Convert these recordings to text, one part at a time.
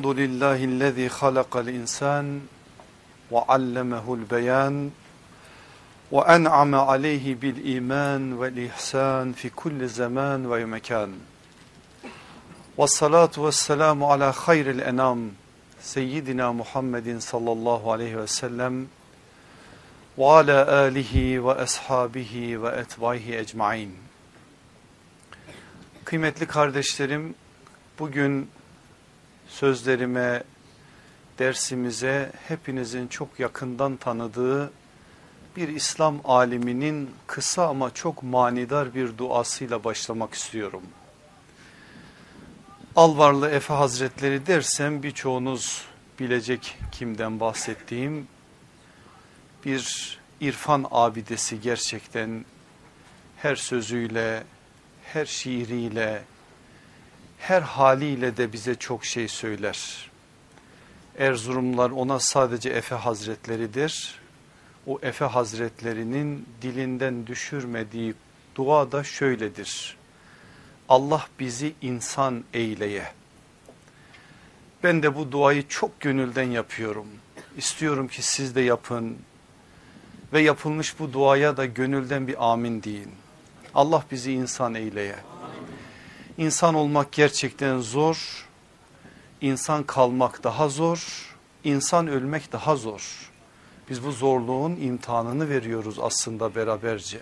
الحمد لله الذي خلق الإنسان وعلمه البيان وأنعم عليه بالإيمان والإحسان في كل زمان ومكان والصلاة والسلام على خير الأنام سيدنا محمد صلى الله عليه وسلم وعلى آله وأصحابه وأتباعه أجمعين Kıymetli kardeşlerim bugün sözlerime, dersimize hepinizin çok yakından tanıdığı bir İslam aliminin kısa ama çok manidar bir duasıyla başlamak istiyorum. Alvarlı Efe Hazretleri dersem birçoğunuz bilecek kimden bahsettiğim bir irfan abidesi gerçekten her sözüyle, her şiiriyle, her haliyle de bize çok şey söyler. Erzurumlar ona sadece Efe Hazretleridir. O Efe Hazretlerinin dilinden düşürmediği dua da şöyledir. Allah bizi insan eyleye. Ben de bu duayı çok gönülden yapıyorum. İstiyorum ki siz de yapın ve yapılmış bu duaya da gönülden bir amin deyin. Allah bizi insan eyleye. İnsan olmak gerçekten zor. İnsan kalmak daha zor. İnsan ölmek daha zor. Biz bu zorluğun imtihanını veriyoruz aslında beraberce.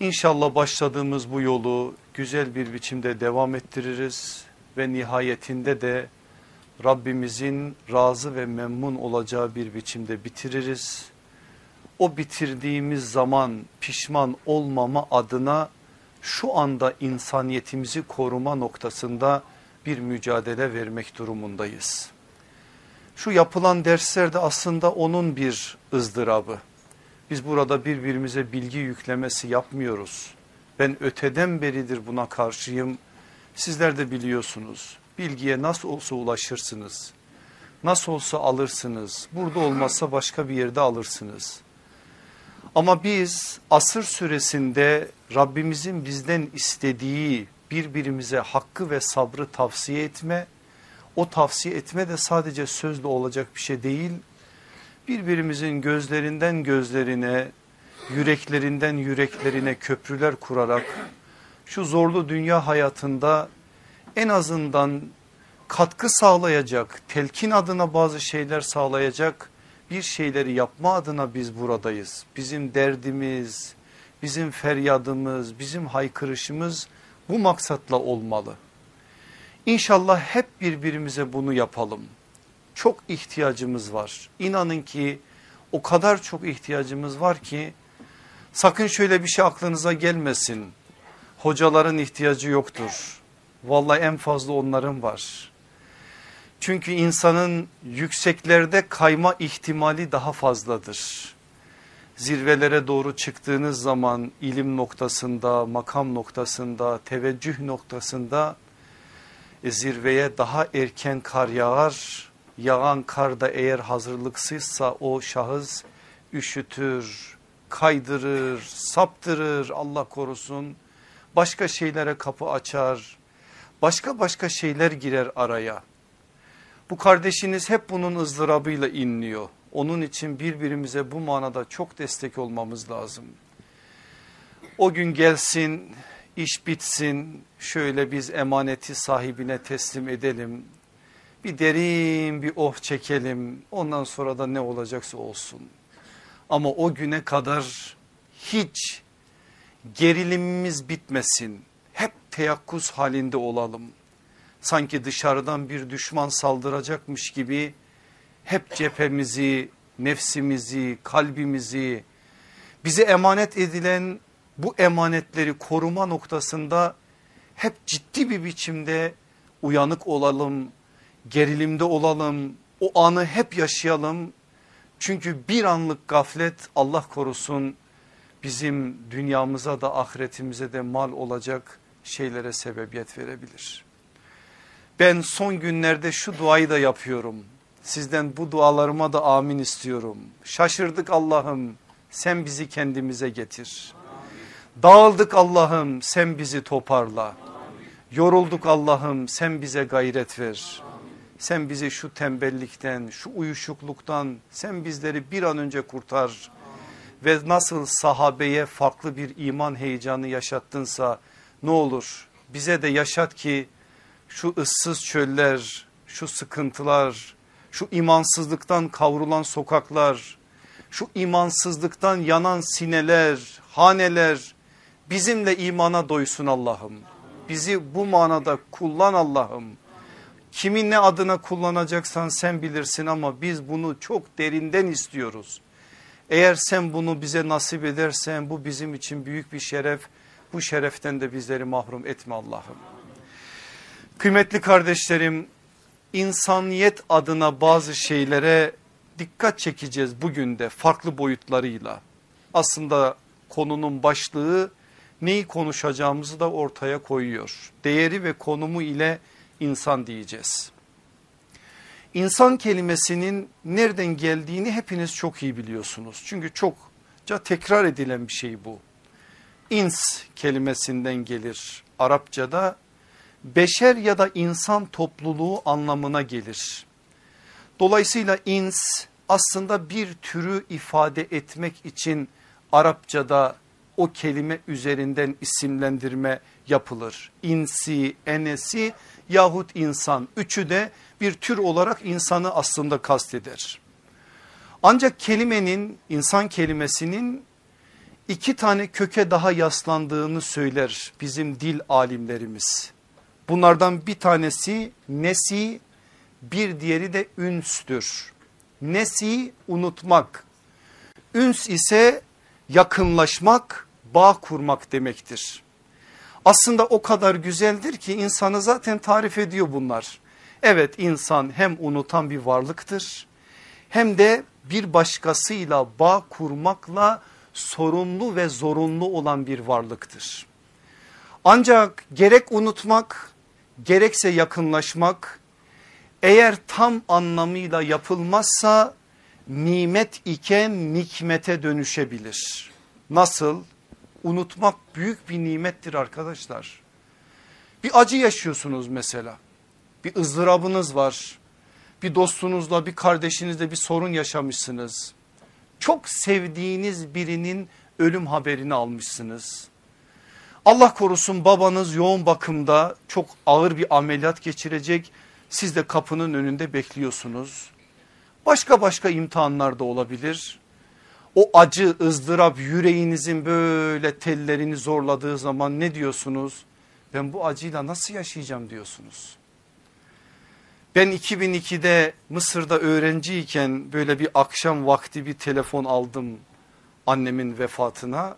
İnşallah başladığımız bu yolu güzel bir biçimde devam ettiririz ve nihayetinde de Rabbimizin razı ve memnun olacağı bir biçimde bitiririz. O bitirdiğimiz zaman pişman olmama adına şu anda insaniyetimizi koruma noktasında bir mücadele vermek durumundayız. Şu yapılan derslerde aslında onun bir ızdırabı. Biz burada birbirimize bilgi yüklemesi yapmıyoruz. Ben öteden beridir buna karşıyım. Sizler de biliyorsunuz. Bilgiye nasıl olsa ulaşırsınız. Nasıl olsa alırsınız. Burada olmazsa başka bir yerde alırsınız. Ama biz asır süresinde Rabbimizin bizden istediği birbirimize hakkı ve sabrı tavsiye etme, o tavsiye etme de sadece sözle olacak bir şey değil, birbirimizin gözlerinden gözlerine, yüreklerinden yüreklerine köprüler kurarak şu zorlu dünya hayatında en azından katkı sağlayacak, telkin adına bazı şeyler sağlayacak bir şeyleri yapma adına biz buradayız. Bizim derdimiz, bizim feryadımız, bizim haykırışımız bu maksatla olmalı. İnşallah hep birbirimize bunu yapalım. Çok ihtiyacımız var. İnanın ki o kadar çok ihtiyacımız var ki sakın şöyle bir şey aklınıza gelmesin. Hocaların ihtiyacı yoktur. Vallahi en fazla onların var. Çünkü insanın yükseklerde kayma ihtimali daha fazladır. Zirvelere doğru çıktığınız zaman ilim noktasında, makam noktasında, teveccüh noktasında e, zirveye daha erken kar yağar. Yağan kar da eğer hazırlıksızsa o şahıs üşütür, kaydırır, saptırır Allah korusun. Başka şeylere kapı açar, başka başka şeyler girer araya. Bu kardeşiniz hep bunun ızdırabıyla inliyor. Onun için birbirimize bu manada çok destek olmamız lazım. O gün gelsin, iş bitsin, şöyle biz emaneti sahibine teslim edelim. Bir derin bir oh çekelim, ondan sonra da ne olacaksa olsun. Ama o güne kadar hiç gerilimimiz bitmesin. Hep teyakkuz halinde olalım sanki dışarıdan bir düşman saldıracakmış gibi hep cephemizi, nefsimizi, kalbimizi, bize emanet edilen bu emanetleri koruma noktasında hep ciddi bir biçimde uyanık olalım, gerilimde olalım, o anı hep yaşayalım. Çünkü bir anlık gaflet Allah korusun bizim dünyamıza da ahiretimize de mal olacak şeylere sebebiyet verebilir. Ben son günlerde şu duayı da yapıyorum. Sizden bu dualarıma da amin istiyorum. Şaşırdık Allah'ım sen bizi kendimize getir. Dağıldık Allah'ım sen bizi toparla. Yorulduk Allah'ım sen bize gayret ver. sen bizi şu tembellikten, şu uyuşukluktan sen bizleri bir an önce kurtar. Ve nasıl sahabeye farklı bir iman heyecanı yaşattınsa ne olur bize de yaşat ki şu ıssız çöller, şu sıkıntılar, şu imansızlıktan kavrulan sokaklar, şu imansızlıktan yanan sineler, haneler bizimle imana doysun Allah'ım. Bizi bu manada kullan Allah'ım. Kimin ne adına kullanacaksan sen bilirsin ama biz bunu çok derinden istiyoruz. Eğer sen bunu bize nasip edersen bu bizim için büyük bir şeref. Bu şereften de bizleri mahrum etme Allah'ım. Kıymetli kardeşlerim insaniyet adına bazı şeylere dikkat çekeceğiz bugün de farklı boyutlarıyla. Aslında konunun başlığı neyi konuşacağımızı da ortaya koyuyor. Değeri ve konumu ile insan diyeceğiz. İnsan kelimesinin nereden geldiğini hepiniz çok iyi biliyorsunuz. Çünkü çokça tekrar edilen bir şey bu. İns kelimesinden gelir. Arapçada beşer ya da insan topluluğu anlamına gelir. Dolayısıyla ins aslında bir türü ifade etmek için Arapçada o kelime üzerinden isimlendirme yapılır. İnsi, enesi yahut insan üçü de bir tür olarak insanı aslında kasteder. Ancak kelimenin insan kelimesinin iki tane köke daha yaslandığını söyler bizim dil alimlerimiz. Bunlardan bir tanesi nesi bir diğeri de ünstür. Nesi unutmak. Üns ise yakınlaşmak, bağ kurmak demektir. Aslında o kadar güzeldir ki insanı zaten tarif ediyor bunlar. Evet insan hem unutan bir varlıktır hem de bir başkasıyla bağ kurmakla sorumlu ve zorunlu olan bir varlıktır. Ancak gerek unutmak gerekse yakınlaşmak eğer tam anlamıyla yapılmazsa nimet iken nikmete dönüşebilir. Nasıl? Unutmak büyük bir nimettir arkadaşlar. Bir acı yaşıyorsunuz mesela. Bir ızdırabınız var. Bir dostunuzla bir kardeşinizle bir sorun yaşamışsınız. Çok sevdiğiniz birinin ölüm haberini almışsınız. Allah korusun babanız yoğun bakımda çok ağır bir ameliyat geçirecek. Siz de kapının önünde bekliyorsunuz. Başka başka imtihanlar da olabilir. O acı ızdırap yüreğinizin böyle tellerini zorladığı zaman ne diyorsunuz? Ben bu acıyla nasıl yaşayacağım diyorsunuz. Ben 2002'de Mısır'da öğrenciyken böyle bir akşam vakti bir telefon aldım annemin vefatına.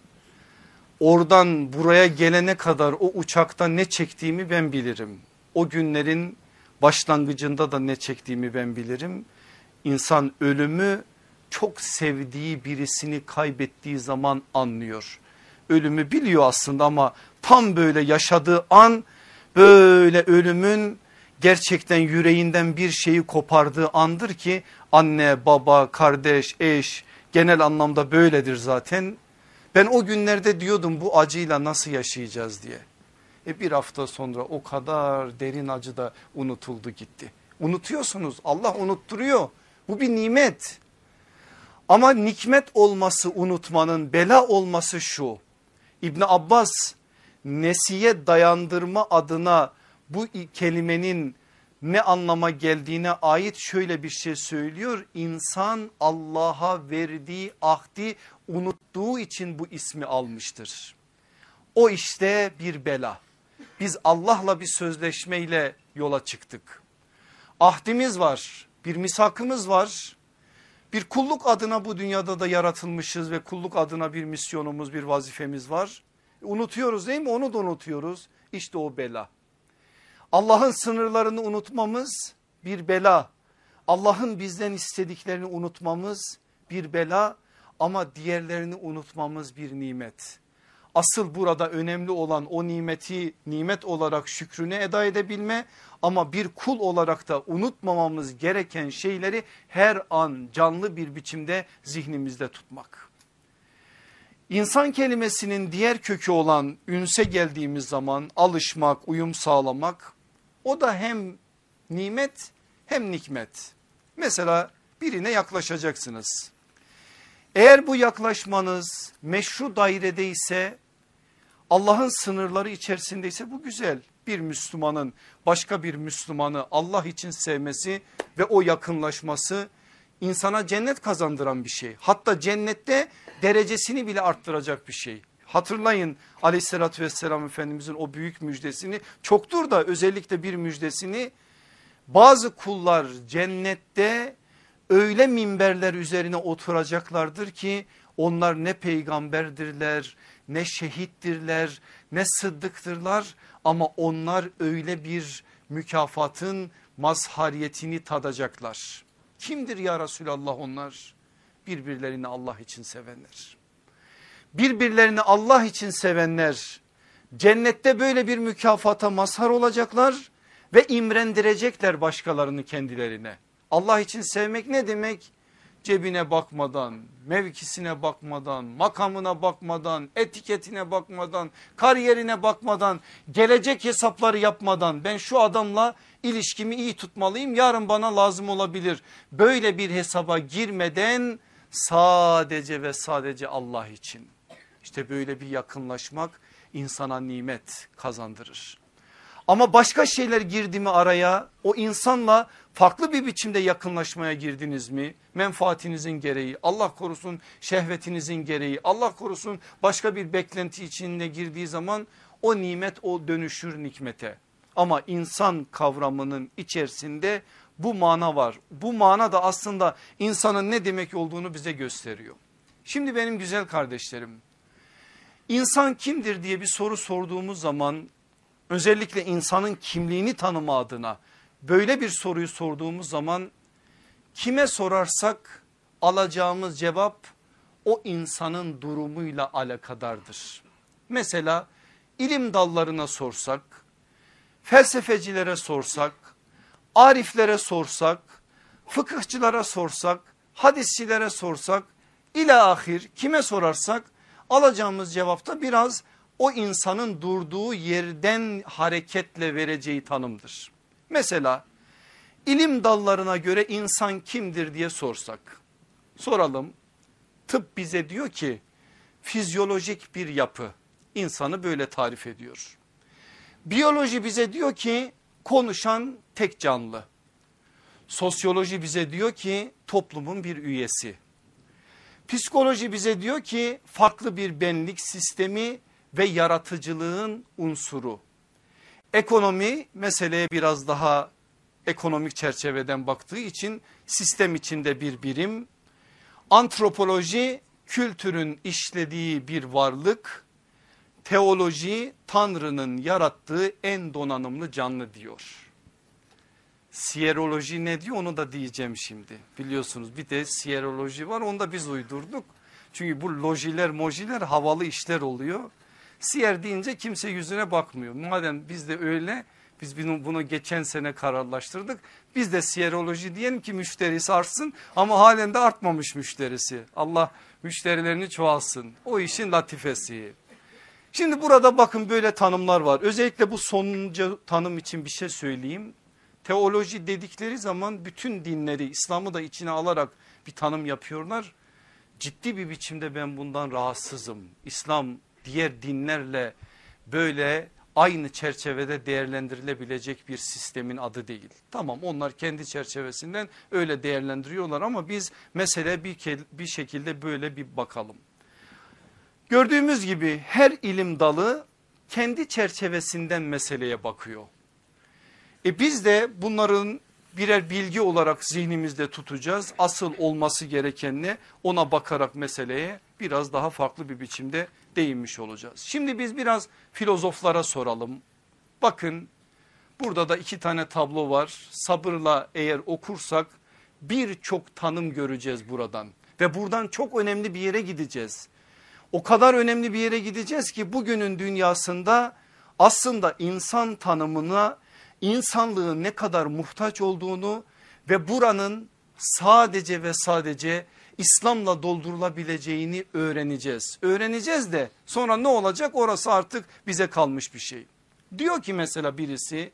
Oradan buraya gelene kadar o uçakta ne çektiğimi ben bilirim. O günlerin başlangıcında da ne çektiğimi ben bilirim. İnsan ölümü çok sevdiği birisini kaybettiği zaman anlıyor. Ölümü biliyor aslında ama tam böyle yaşadığı an böyle ölümün gerçekten yüreğinden bir şeyi kopardığı andır ki anne baba kardeş eş genel anlamda böyledir zaten. Ben o günlerde diyordum bu acıyla nasıl yaşayacağız diye. E bir hafta sonra o kadar derin acı da unutuldu gitti. Unutuyorsunuz Allah unutturuyor bu bir nimet. Ama nikmet olması unutmanın bela olması şu. İbni Abbas nesiye dayandırma adına bu kelimenin ne anlama geldiğine ait şöyle bir şey söylüyor. İnsan Allah'a verdiği ahdi unuttuğu için bu ismi almıştır. O işte bir bela. Biz Allah'la bir sözleşmeyle yola çıktık. Ahdimiz var, bir misakımız var. Bir kulluk adına bu dünyada da yaratılmışız ve kulluk adına bir misyonumuz, bir vazifemiz var. Unutuyoruz değil mi? Onu da unutuyoruz. İşte o bela. Allah'ın sınırlarını unutmamız bir bela. Allah'ın bizden istediklerini unutmamız bir bela ama diğerlerini unutmamız bir nimet. Asıl burada önemli olan o nimeti nimet olarak şükrüne eda edebilme ama bir kul olarak da unutmamamız gereken şeyleri her an canlı bir biçimde zihnimizde tutmak. İnsan kelimesinin diğer kökü olan ünse geldiğimiz zaman alışmak, uyum sağlamak o da hem nimet hem nikmet. Mesela birine yaklaşacaksınız. Eğer bu yaklaşmanız meşru dairede ise Allah'ın sınırları içerisindeyse bu güzel. Bir Müslümanın başka bir Müslümanı Allah için sevmesi ve o yakınlaşması insana cennet kazandıran bir şey. Hatta cennette derecesini bile arttıracak bir şey. Hatırlayın aleyhissalatü vesselam efendimizin o büyük müjdesini çoktur da özellikle bir müjdesini bazı kullar cennette öyle minberler üzerine oturacaklardır ki onlar ne peygamberdirler ne şehittirler ne sıddıktırlar ama onlar öyle bir mükafatın mazhariyetini tadacaklar. Kimdir ya Resulallah onlar? Birbirlerini Allah için sevenler. Birbirlerini Allah için sevenler cennette böyle bir mükafata mazhar olacaklar ve imrendirecekler başkalarını kendilerine. Allah için sevmek ne demek? Cebine bakmadan, mevkisine bakmadan, makamına bakmadan, etiketine bakmadan, kariyerine bakmadan, gelecek hesapları yapmadan ben şu adamla ilişkimi iyi tutmalıyım yarın bana lazım olabilir. Böyle bir hesaba girmeden sadece ve sadece Allah için. İşte böyle bir yakınlaşmak insana nimet kazandırır. Ama başka şeyler girdi mi araya o insanla farklı bir biçimde yakınlaşmaya girdiniz mi? Menfaatinizin gereği Allah korusun şehvetinizin gereği Allah korusun başka bir beklenti içinde girdiği zaman o nimet o dönüşür nikmete. Ama insan kavramının içerisinde bu mana var. Bu mana da aslında insanın ne demek olduğunu bize gösteriyor. Şimdi benim güzel kardeşlerim insan kimdir diye bir soru sorduğumuz zaman özellikle insanın kimliğini tanıma adına böyle bir soruyu sorduğumuz zaman kime sorarsak alacağımız cevap o insanın durumuyla alakadardır. Mesela ilim dallarına sorsak, felsefecilere sorsak, ariflere sorsak, fıkıhçılara sorsak, hadisçilere sorsak, ila ahir kime sorarsak alacağımız cevapta biraz o insanın durduğu yerden hareketle vereceği tanımdır. Mesela ilim dallarına göre insan kimdir diye sorsak soralım tıp bize diyor ki fizyolojik bir yapı insanı böyle tarif ediyor. Biyoloji bize diyor ki konuşan tek canlı. Sosyoloji bize diyor ki toplumun bir üyesi. Psikoloji bize diyor ki farklı bir benlik sistemi ve yaratıcılığın unsuru. Ekonomi meseleye biraz daha ekonomik çerçeveden baktığı için sistem içinde bir birim. Antropoloji kültürün işlediği bir varlık. Teoloji Tanrı'nın yarattığı en donanımlı canlı diyor. Siyeroloji ne diyor onu da diyeceğim şimdi. Biliyorsunuz bir de siyeroloji var onu da biz uydurduk. Çünkü bu lojiler mojiler havalı işler oluyor. Siyer deyince kimse yüzüne bakmıyor. Madem biz de öyle biz bunu, geçen sene kararlaştırdık. Biz de siyeroloji diyelim ki müşterisi artsın ama halen de artmamış müşterisi. Allah müşterilerini çoğalsın. O işin latifesi. Şimdi burada bakın böyle tanımlar var. Özellikle bu sonuncu tanım için bir şey söyleyeyim. Teoloji dedikleri zaman bütün dinleri İslam'ı da içine alarak bir tanım yapıyorlar. Ciddi bir biçimde ben bundan rahatsızım. İslam diğer dinlerle böyle aynı çerçevede değerlendirilebilecek bir sistemin adı değil. Tamam onlar kendi çerçevesinden öyle değerlendiriyorlar ama biz mesele bir, bir şekilde böyle bir bakalım. Gördüğümüz gibi her ilim dalı kendi çerçevesinden meseleye bakıyor. E biz de bunların birer bilgi olarak zihnimizde tutacağız. Asıl olması gereken ne ona bakarak meseleye biraz daha farklı bir biçimde değinmiş olacağız. Şimdi biz biraz filozoflara soralım. Bakın burada da iki tane tablo var. Sabırla eğer okursak birçok tanım göreceğiz buradan. Ve buradan çok önemli bir yere gideceğiz. O kadar önemli bir yere gideceğiz ki bugünün dünyasında aslında insan tanımına insanlığın ne kadar muhtaç olduğunu ve buranın sadece ve sadece İslam'la doldurulabileceğini öğreneceğiz. Öğreneceğiz de sonra ne olacak orası artık bize kalmış bir şey. Diyor ki mesela birisi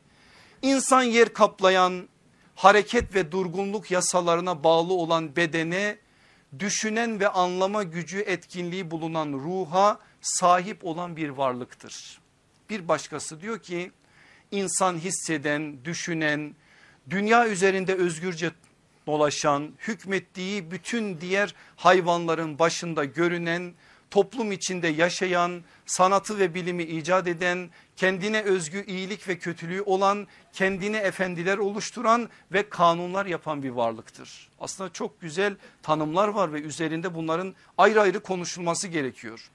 insan yer kaplayan hareket ve durgunluk yasalarına bağlı olan bedene düşünen ve anlama gücü etkinliği bulunan ruha sahip olan bir varlıktır. Bir başkası diyor ki insan hisseden, düşünen, dünya üzerinde özgürce dolaşan, hükmettiği bütün diğer hayvanların başında görünen, toplum içinde yaşayan, sanatı ve bilimi icat eden, kendine özgü iyilik ve kötülüğü olan, kendine efendiler oluşturan ve kanunlar yapan bir varlıktır. Aslında çok güzel tanımlar var ve üzerinde bunların ayrı ayrı konuşulması gerekiyor.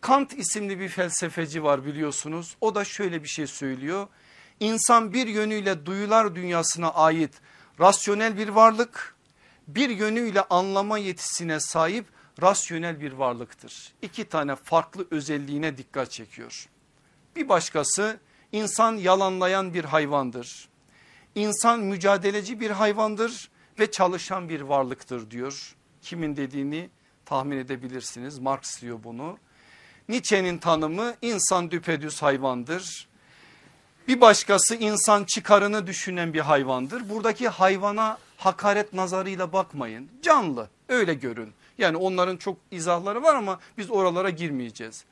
Kant isimli bir felsefeci var biliyorsunuz. O da şöyle bir şey söylüyor. İnsan bir yönüyle duyular dünyasına ait rasyonel bir varlık, bir yönüyle anlama yetisine sahip rasyonel bir varlıktır. İki tane farklı özelliğine dikkat çekiyor. Bir başkası insan yalanlayan bir hayvandır. İnsan mücadeleci bir hayvandır ve çalışan bir varlıktır diyor. Kimin dediğini tahmin edebilirsiniz. Marx diyor bunu. Nietzsche'nin tanımı insan düpedüz hayvandır. Bir başkası insan çıkarını düşünen bir hayvandır. Buradaki hayvana hakaret nazarıyla bakmayın. Canlı öyle görün. Yani onların çok izahları var ama biz oralara girmeyeceğiz.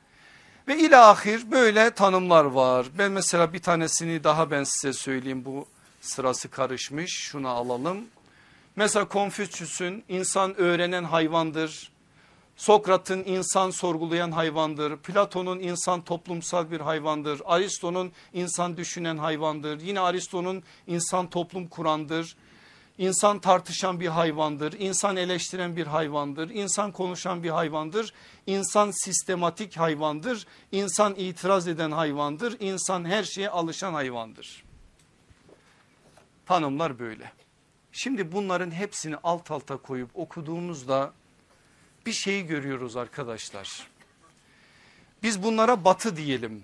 Ve ilahir böyle tanımlar var. Ben mesela bir tanesini daha ben size söyleyeyim bu sırası karışmış. Şunu alalım. Mesela Konfüçyüs'ün insan öğrenen hayvandır. Sokrat'ın insan sorgulayan hayvandır. Platon'un insan toplumsal bir hayvandır. Aristo'nun insan düşünen hayvandır. Yine Aristo'nun insan toplum kurandır. İnsan tartışan bir hayvandır, insan eleştiren bir hayvandır, insan konuşan bir hayvandır, insan sistematik hayvandır, insan itiraz eden hayvandır, insan her şeye alışan hayvandır. Tanımlar böyle. Şimdi bunların hepsini alt alta koyup okuduğumuzda bir şeyi görüyoruz arkadaşlar. Biz bunlara batı diyelim.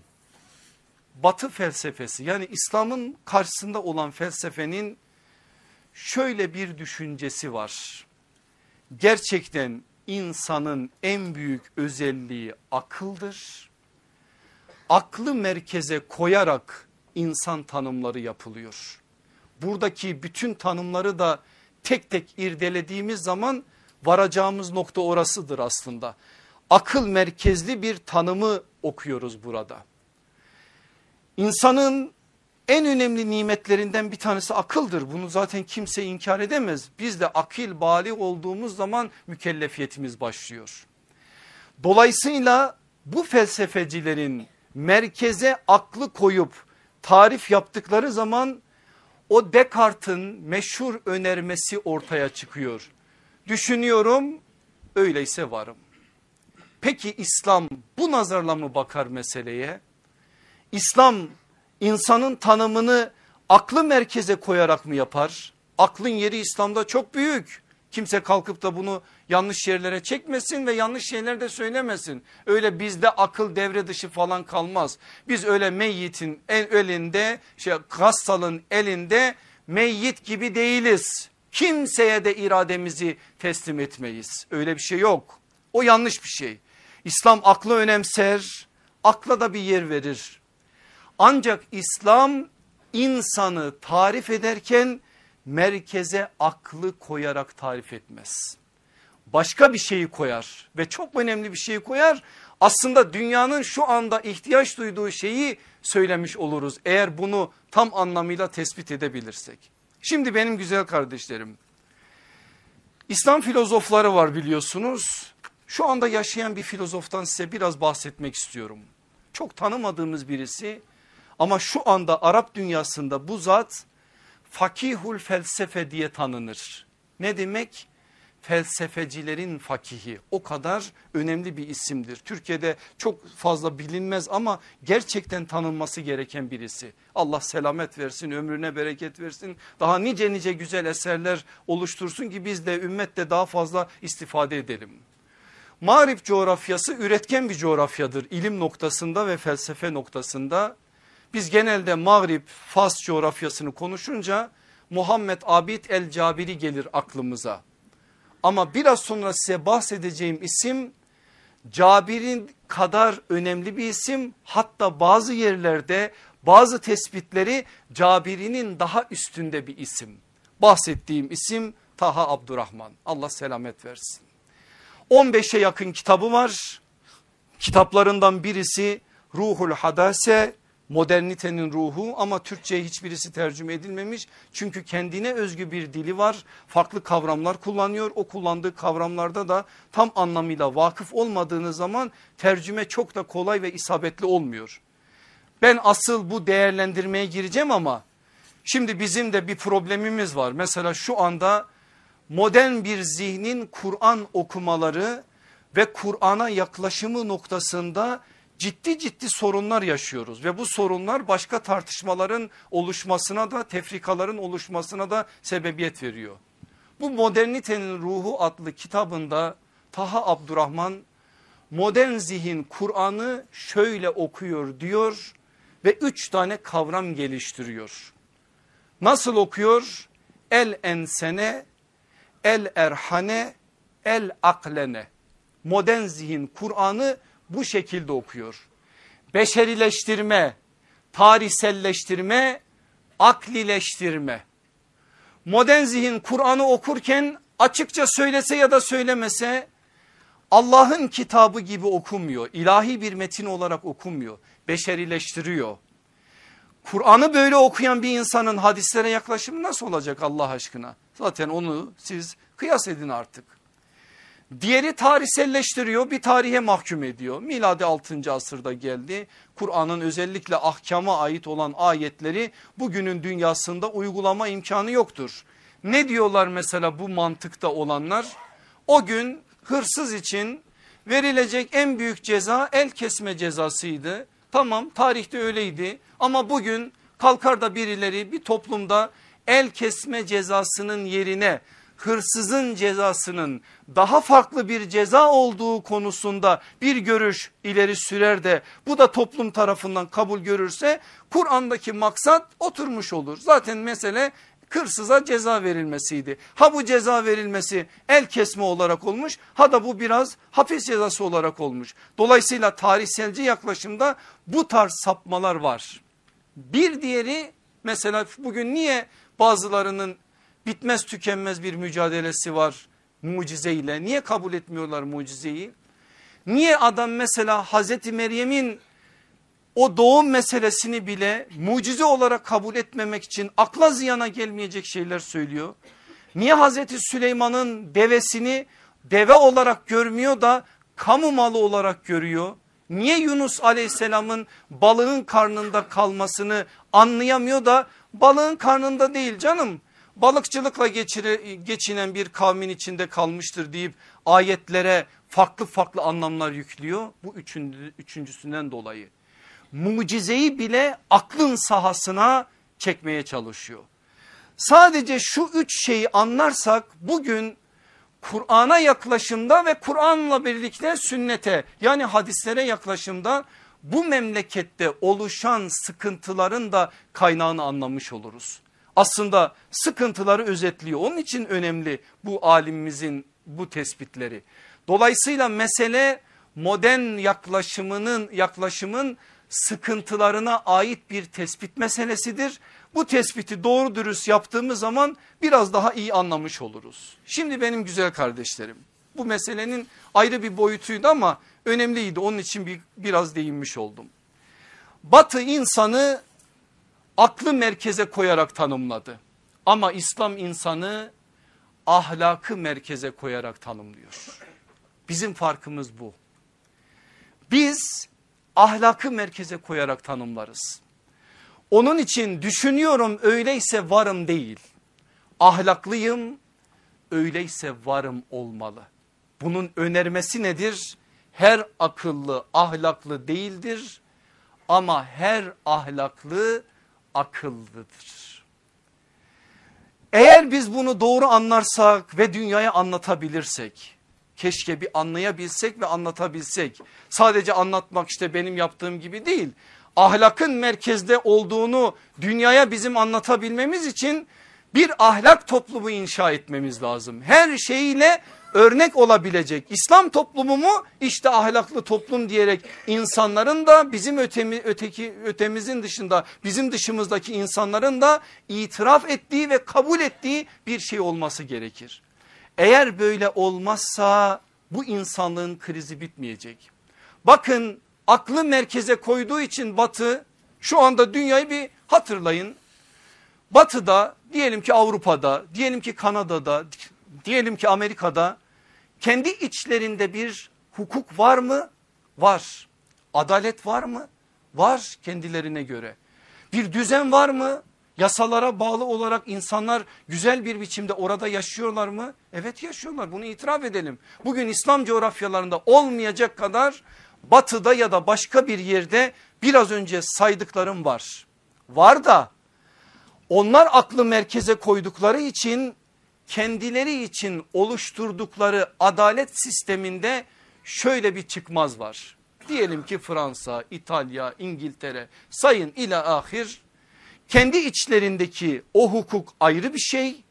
Batı felsefesi yani İslam'ın karşısında olan felsefenin şöyle bir düşüncesi var. Gerçekten insanın en büyük özelliği akıldır. Aklı merkeze koyarak insan tanımları yapılıyor. Buradaki bütün tanımları da tek tek irdelediğimiz zaman varacağımız nokta orasıdır aslında. Akıl merkezli bir tanımı okuyoruz burada. İnsanın en önemli nimetlerinden bir tanesi akıldır. Bunu zaten kimse inkar edemez. Biz de akil bali olduğumuz zaman mükellefiyetimiz başlıyor. Dolayısıyla bu felsefecilerin merkeze aklı koyup tarif yaptıkları zaman o Descartes'in meşhur önermesi ortaya çıkıyor. Düşünüyorum öyleyse varım. Peki İslam bu nazarla mı bakar meseleye? İslam insanın tanımını aklı merkeze koyarak mı yapar? Aklın yeri İslam'da çok büyük. Kimse kalkıp da bunu yanlış yerlere çekmesin ve yanlış şeyler de söylemesin. Öyle bizde akıl devre dışı falan kalmaz. Biz öyle meyyitin el elinde şey gassalın elinde meyyit gibi değiliz. Kimseye de irademizi teslim etmeyiz. Öyle bir şey yok. O yanlış bir şey. İslam aklı önemser, akla da bir yer verir. Ancak İslam insanı tarif ederken merkeze aklı koyarak tarif etmez. Başka bir şeyi koyar ve çok önemli bir şeyi koyar. Aslında dünyanın şu anda ihtiyaç duyduğu şeyi söylemiş oluruz. Eğer bunu tam anlamıyla tespit edebilirsek. Şimdi benim güzel kardeşlerim. İslam filozofları var biliyorsunuz. Şu anda yaşayan bir filozoftan size biraz bahsetmek istiyorum. Çok tanımadığımız birisi ama şu anda Arap dünyasında bu zat fakihul felsefe diye tanınır. Ne demek? Felsefecilerin fakihi o kadar önemli bir isimdir. Türkiye'de çok fazla bilinmez ama gerçekten tanınması gereken birisi. Allah selamet versin ömrüne bereket versin daha nice nice güzel eserler oluştursun ki biz de ümmetle daha fazla istifade edelim. Mağrip coğrafyası üretken bir coğrafyadır ilim noktasında ve felsefe noktasında biz genelde Mağrib, Fas coğrafyasını konuşunca Muhammed Abid el Cabiri gelir aklımıza. Ama biraz sonra size bahsedeceğim isim Cabir'in kadar önemli bir isim. Hatta bazı yerlerde bazı tespitleri Cabir'inin daha üstünde bir isim. Bahsettiğim isim Taha Abdurrahman. Allah selamet versin. 15'e yakın kitabı var. Kitaplarından birisi Ruhul Hadase modernitenin ruhu ama Türkçe'ye hiçbirisi tercüme edilmemiş. Çünkü kendine özgü bir dili var. Farklı kavramlar kullanıyor. O kullandığı kavramlarda da tam anlamıyla vakıf olmadığınız zaman tercüme çok da kolay ve isabetli olmuyor. Ben asıl bu değerlendirmeye gireceğim ama şimdi bizim de bir problemimiz var. Mesela şu anda modern bir zihnin Kur'an okumaları ve Kur'an'a yaklaşımı noktasında ciddi ciddi sorunlar yaşıyoruz ve bu sorunlar başka tartışmaların oluşmasına da tefrikaların oluşmasına da sebebiyet veriyor. Bu modernitenin ruhu adlı kitabında Taha Abdurrahman modern zihin Kur'an'ı şöyle okuyor diyor ve üç tane kavram geliştiriyor. Nasıl okuyor? El ensene, el erhane, el aklene. Modern zihin Kur'an'ı bu şekilde okuyor. Beşerileştirme, tarihselleştirme, aklileştirme. Modern zihin Kur'an'ı okurken açıkça söylese ya da söylemese Allah'ın kitabı gibi okumuyor. İlahi bir metin olarak okumuyor. Beşerileştiriyor. Kur'an'ı böyle okuyan bir insanın hadislere yaklaşımı nasıl olacak Allah aşkına? Zaten onu siz kıyas edin artık. Diğeri tarihselleştiriyor bir tarihe mahkum ediyor. Miladi 6. asırda geldi. Kur'an'ın özellikle ahkama ait olan ayetleri bugünün dünyasında uygulama imkanı yoktur. Ne diyorlar mesela bu mantıkta olanlar? O gün hırsız için verilecek en büyük ceza el kesme cezasıydı. Tamam tarihte öyleydi ama bugün kalkar da birileri bir toplumda el kesme cezasının yerine hırsızın cezasının daha farklı bir ceza olduğu konusunda bir görüş ileri sürer de bu da toplum tarafından kabul görürse Kur'an'daki maksat oturmuş olur. Zaten mesele hırsıza ceza verilmesiydi. Ha bu ceza verilmesi el kesme olarak olmuş ha da bu biraz hapis cezası olarak olmuş. Dolayısıyla tarihselci yaklaşımda bu tarz sapmalar var. Bir diğeri mesela bugün niye bazılarının bitmez tükenmez bir mücadelesi var mucizeyle. Niye kabul etmiyorlar mucizeyi? Niye adam mesela Hazreti Meryem'in o doğum meselesini bile mucize olarak kabul etmemek için akla ziyana gelmeyecek şeyler söylüyor. Niye Hazreti Süleyman'ın devesini deve olarak görmüyor da kamu malı olarak görüyor? Niye Yunus aleyhisselamın balığın karnında kalmasını anlayamıyor da balığın karnında değil canım balıkçılıkla geçire, geçinen bir kavmin içinde kalmıştır deyip ayetlere farklı farklı anlamlar yüklüyor. Bu üçüncü, üçüncüsünden dolayı mucizeyi bile aklın sahasına çekmeye çalışıyor. Sadece şu üç şeyi anlarsak bugün Kur'an'a yaklaşımda ve Kur'an'la birlikte sünnete yani hadislere yaklaşımda bu memlekette oluşan sıkıntıların da kaynağını anlamış oluruz aslında sıkıntıları özetliyor. Onun için önemli bu alimimizin bu tespitleri. Dolayısıyla mesele modern yaklaşımının yaklaşımın sıkıntılarına ait bir tespit meselesidir. Bu tespiti doğru dürüst yaptığımız zaman biraz daha iyi anlamış oluruz. Şimdi benim güzel kardeşlerim bu meselenin ayrı bir boyutuydu ama önemliydi onun için bir, biraz değinmiş oldum. Batı insanı aklı merkeze koyarak tanımladı. Ama İslam insanı ahlakı merkeze koyarak tanımlıyor. Bizim farkımız bu. Biz ahlakı merkeze koyarak tanımlarız. Onun için düşünüyorum öyleyse varım değil. Ahlaklıyım öyleyse varım olmalı. Bunun önermesi nedir? Her akıllı ahlaklı değildir ama her ahlaklı akıllıdır. Eğer biz bunu doğru anlarsak ve dünyaya anlatabilirsek keşke bir anlayabilsek ve anlatabilsek. Sadece anlatmak işte benim yaptığım gibi değil. Ahlakın merkezde olduğunu dünyaya bizim anlatabilmemiz için Bir ahlak toplumu inşa etmemiz lazım. Her şeyiyle örnek olabilecek İslam toplumu mu işte ahlaklı toplum diyerek insanların da bizim ötemi, öteki ötemizin dışında bizim dışımızdaki insanların da itiraf ettiği ve kabul ettiği bir şey olması gerekir. Eğer böyle olmazsa bu insanlığın krizi bitmeyecek. Bakın aklı merkeze koyduğu için batı şu anda dünyayı bir hatırlayın. Batı'da diyelim ki Avrupa'da diyelim ki Kanada'da diyelim ki Amerika'da kendi içlerinde bir hukuk var mı? Var. Adalet var mı? Var kendilerine göre. Bir düzen var mı? Yasalara bağlı olarak insanlar güzel bir biçimde orada yaşıyorlar mı? Evet yaşıyorlar bunu itiraf edelim. Bugün İslam coğrafyalarında olmayacak kadar batıda ya da başka bir yerde biraz önce saydıklarım var. Var da onlar aklı merkeze koydukları için kendileri için oluşturdukları adalet sisteminde şöyle bir çıkmaz var. Diyelim ki Fransa, İtalya, İngiltere sayın ile ahir kendi içlerindeki o hukuk ayrı bir şey.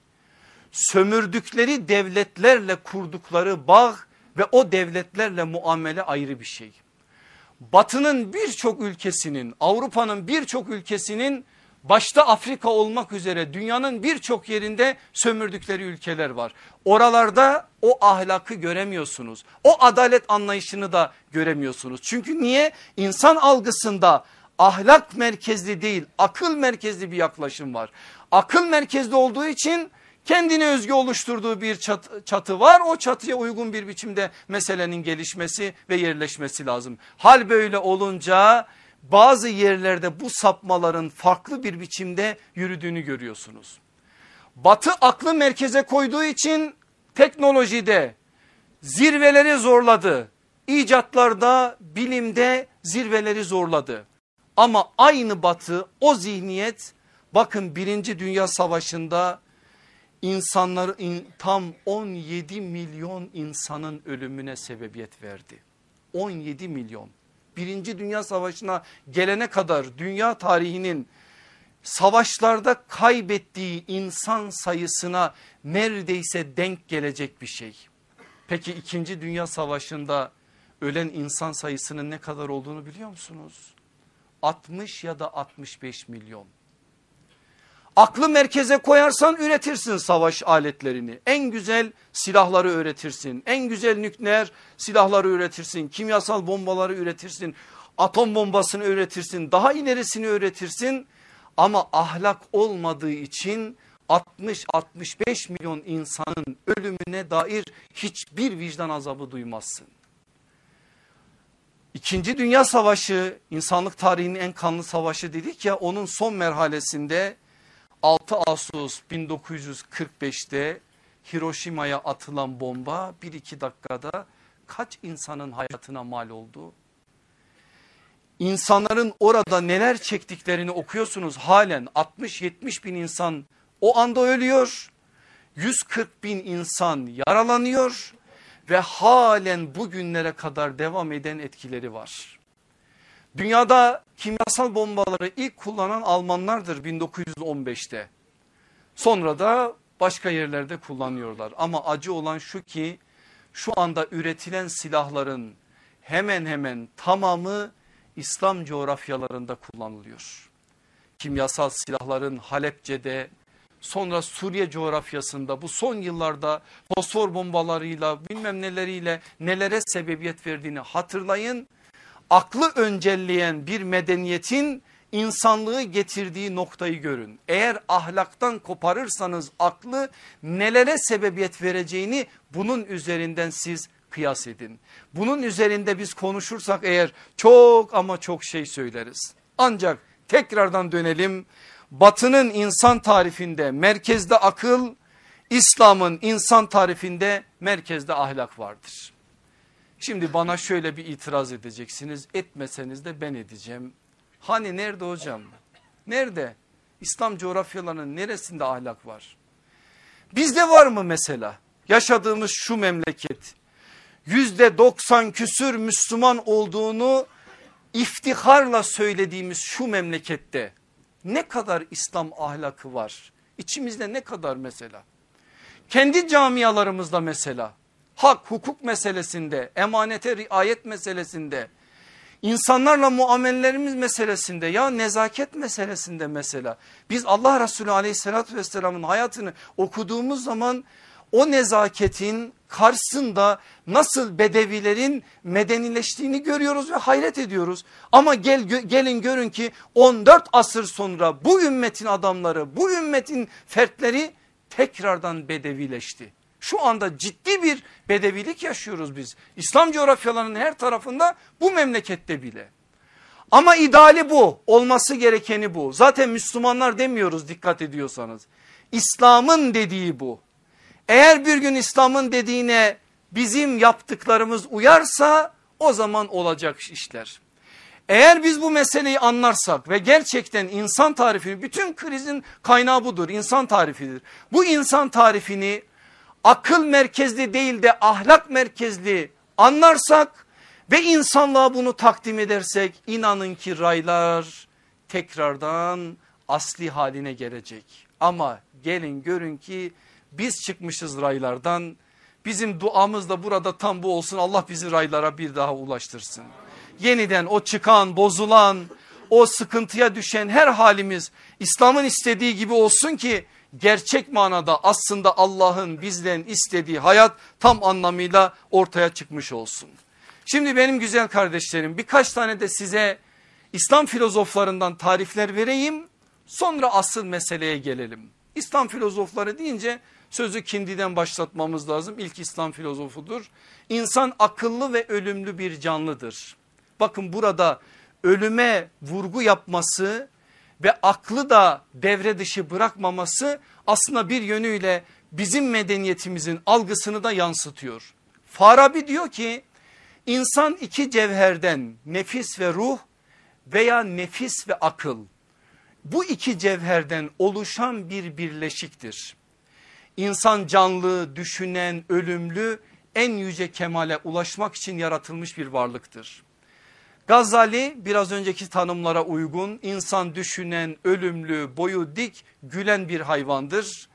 Sömürdükleri devletlerle kurdukları bağ ve o devletlerle muamele ayrı bir şey. Batının birçok ülkesinin Avrupa'nın birçok ülkesinin başta Afrika olmak üzere dünyanın birçok yerinde sömürdükleri ülkeler var. Oralarda o ahlakı göremiyorsunuz. O adalet anlayışını da göremiyorsunuz. Çünkü niye? İnsan algısında ahlak merkezli değil akıl merkezli bir yaklaşım var. Akıl merkezli olduğu için kendine özgü oluşturduğu bir çatı, çatı var. O çatıya uygun bir biçimde meselenin gelişmesi ve yerleşmesi lazım. Hal böyle olunca bazı yerlerde bu sapmaların farklı bir biçimde yürüdüğünü görüyorsunuz. Batı aklı merkeze koyduğu için teknolojide zirveleri zorladı. İcatlarda, bilimde zirveleri zorladı. Ama aynı batı o zihniyet bakın birinci dünya savaşında insanlar tam 17 milyon insanın ölümüne sebebiyet verdi. 17 milyon. Birinci Dünya Savaşı'na gelene kadar dünya tarihinin savaşlarda kaybettiği insan sayısına neredeyse denk gelecek bir şey. Peki 2. Dünya Savaşı'nda ölen insan sayısının ne kadar olduğunu biliyor musunuz? 60 ya da 65 milyon. Aklı merkeze koyarsan üretirsin savaş aletlerini. En güzel silahları üretirsin. En güzel nükleer silahları üretirsin. Kimyasal bombaları üretirsin. Atom bombasını üretirsin. Daha ilerisini üretirsin. Ama ahlak olmadığı için 60-65 milyon insanın ölümüne dair hiçbir vicdan azabı duymazsın. İkinci Dünya Savaşı insanlık tarihinin en kanlı savaşı dedik ya onun son merhalesinde 6 Ağustos 1945'te Hiroşima'ya atılan bomba 1-2 dakikada kaç insanın hayatına mal oldu? İnsanların orada neler çektiklerini okuyorsunuz halen 60-70 bin insan o anda ölüyor. 140 bin insan yaralanıyor ve halen bugünlere kadar devam eden etkileri var. Dünyada kimyasal bombaları ilk kullanan Almanlardır 1915'te. Sonra da başka yerlerde kullanıyorlar. Ama acı olan şu ki şu anda üretilen silahların hemen hemen tamamı İslam coğrafyalarında kullanılıyor. Kimyasal silahların Halepçe'de sonra Suriye coğrafyasında bu son yıllarda fosfor bombalarıyla bilmem neleriyle nelere sebebiyet verdiğini hatırlayın aklı öncelleyen bir medeniyetin insanlığı getirdiği noktayı görün. Eğer ahlaktan koparırsanız aklı nelere sebebiyet vereceğini bunun üzerinden siz kıyas edin. Bunun üzerinde biz konuşursak eğer çok ama çok şey söyleriz. Ancak tekrardan dönelim. Batının insan tarifinde merkezde akıl, İslam'ın insan tarifinde merkezde ahlak vardır. Şimdi bana şöyle bir itiraz edeceksiniz. Etmeseniz de ben edeceğim. Hani nerede hocam? Nerede? İslam coğrafyalarının neresinde ahlak var? Bizde var mı mesela? Yaşadığımız şu memleket yüzde doksan küsür Müslüman olduğunu iftiharla söylediğimiz şu memlekette ne kadar İslam ahlakı var? İçimizde ne kadar mesela? Kendi camialarımızda mesela hak hukuk meselesinde emanete riayet meselesinde insanlarla muamellerimiz meselesinde ya nezaket meselesinde mesela biz Allah Resulü aleyhissalatü vesselamın hayatını okuduğumuz zaman o nezaketin karşısında nasıl bedevilerin medenileştiğini görüyoruz ve hayret ediyoruz. Ama gel, gelin görün ki 14 asır sonra bu ümmetin adamları bu ümmetin fertleri tekrardan bedevileşti. Şu anda ciddi bir bedevilik yaşıyoruz biz. İslam coğrafyalarının her tarafında bu memlekette bile. Ama ideali bu olması gerekeni bu. Zaten Müslümanlar demiyoruz dikkat ediyorsanız. İslam'ın dediği bu. Eğer bir gün İslam'ın dediğine bizim yaptıklarımız uyarsa o zaman olacak işler. Eğer biz bu meseleyi anlarsak ve gerçekten insan tarifini bütün krizin kaynağı budur insan tarifidir. Bu insan tarifini akıl merkezli değil de ahlak merkezli anlarsak ve insanlığa bunu takdim edersek inanın ki raylar tekrardan asli haline gelecek. Ama gelin görün ki biz çıkmışız raylardan bizim duamız da burada tam bu olsun Allah bizi raylara bir daha ulaştırsın. Yeniden o çıkan bozulan o sıkıntıya düşen her halimiz İslam'ın istediği gibi olsun ki gerçek manada aslında Allah'ın bizden istediği hayat tam anlamıyla ortaya çıkmış olsun. Şimdi benim güzel kardeşlerim birkaç tane de size İslam filozoflarından tarifler vereyim sonra asıl meseleye gelelim. İslam filozofları deyince sözü Kindi'den başlatmamız lazım İlk İslam filozofudur. İnsan akıllı ve ölümlü bir canlıdır. Bakın burada ölüme vurgu yapması ve aklı da devre dışı bırakmaması aslında bir yönüyle bizim medeniyetimizin algısını da yansıtıyor. Farabi diyor ki insan iki cevherden nefis ve ruh veya nefis ve akıl bu iki cevherden oluşan bir birleşiktir. İnsan canlı, düşünen, ölümlü en yüce kemale ulaşmak için yaratılmış bir varlıktır. Gazali biraz önceki tanımlara uygun insan düşünen, ölümlü, boyu dik, gülen bir hayvandır.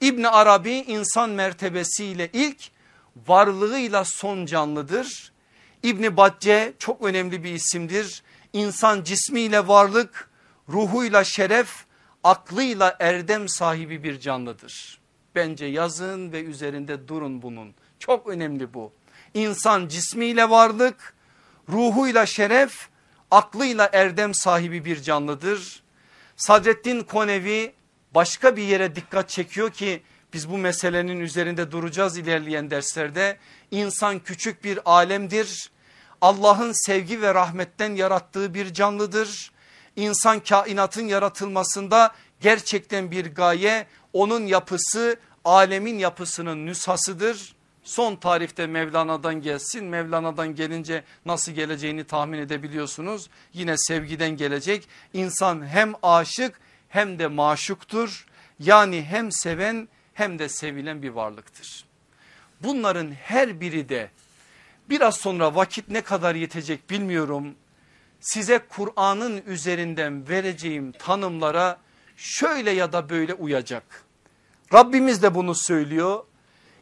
İbni Arabi insan mertebesiyle ilk, varlığıyla son canlıdır. İbni Batce çok önemli bir isimdir. İnsan cismiyle varlık, ruhuyla şeref, aklıyla erdem sahibi bir canlıdır. Bence yazın ve üzerinde durun bunun. Çok önemli bu. İnsan cismiyle varlık, ruhuyla şeref, aklıyla erdem sahibi bir canlıdır. Sadreddin Konevi başka bir yere dikkat çekiyor ki biz bu meselenin üzerinde duracağız ilerleyen derslerde. İnsan küçük bir alemdir. Allah'ın sevgi ve rahmetten yarattığı bir canlıdır. İnsan kainatın yaratılmasında gerçekten bir gaye onun yapısı alemin yapısının nüshasıdır son tarifte Mevlana'dan gelsin. Mevlana'dan gelince nasıl geleceğini tahmin edebiliyorsunuz. Yine sevgiden gelecek. İnsan hem aşık hem de maşuktur. Yani hem seven hem de sevilen bir varlıktır. Bunların her biri de biraz sonra vakit ne kadar yetecek bilmiyorum. Size Kur'an'ın üzerinden vereceğim tanımlara şöyle ya da böyle uyacak. Rabbimiz de bunu söylüyor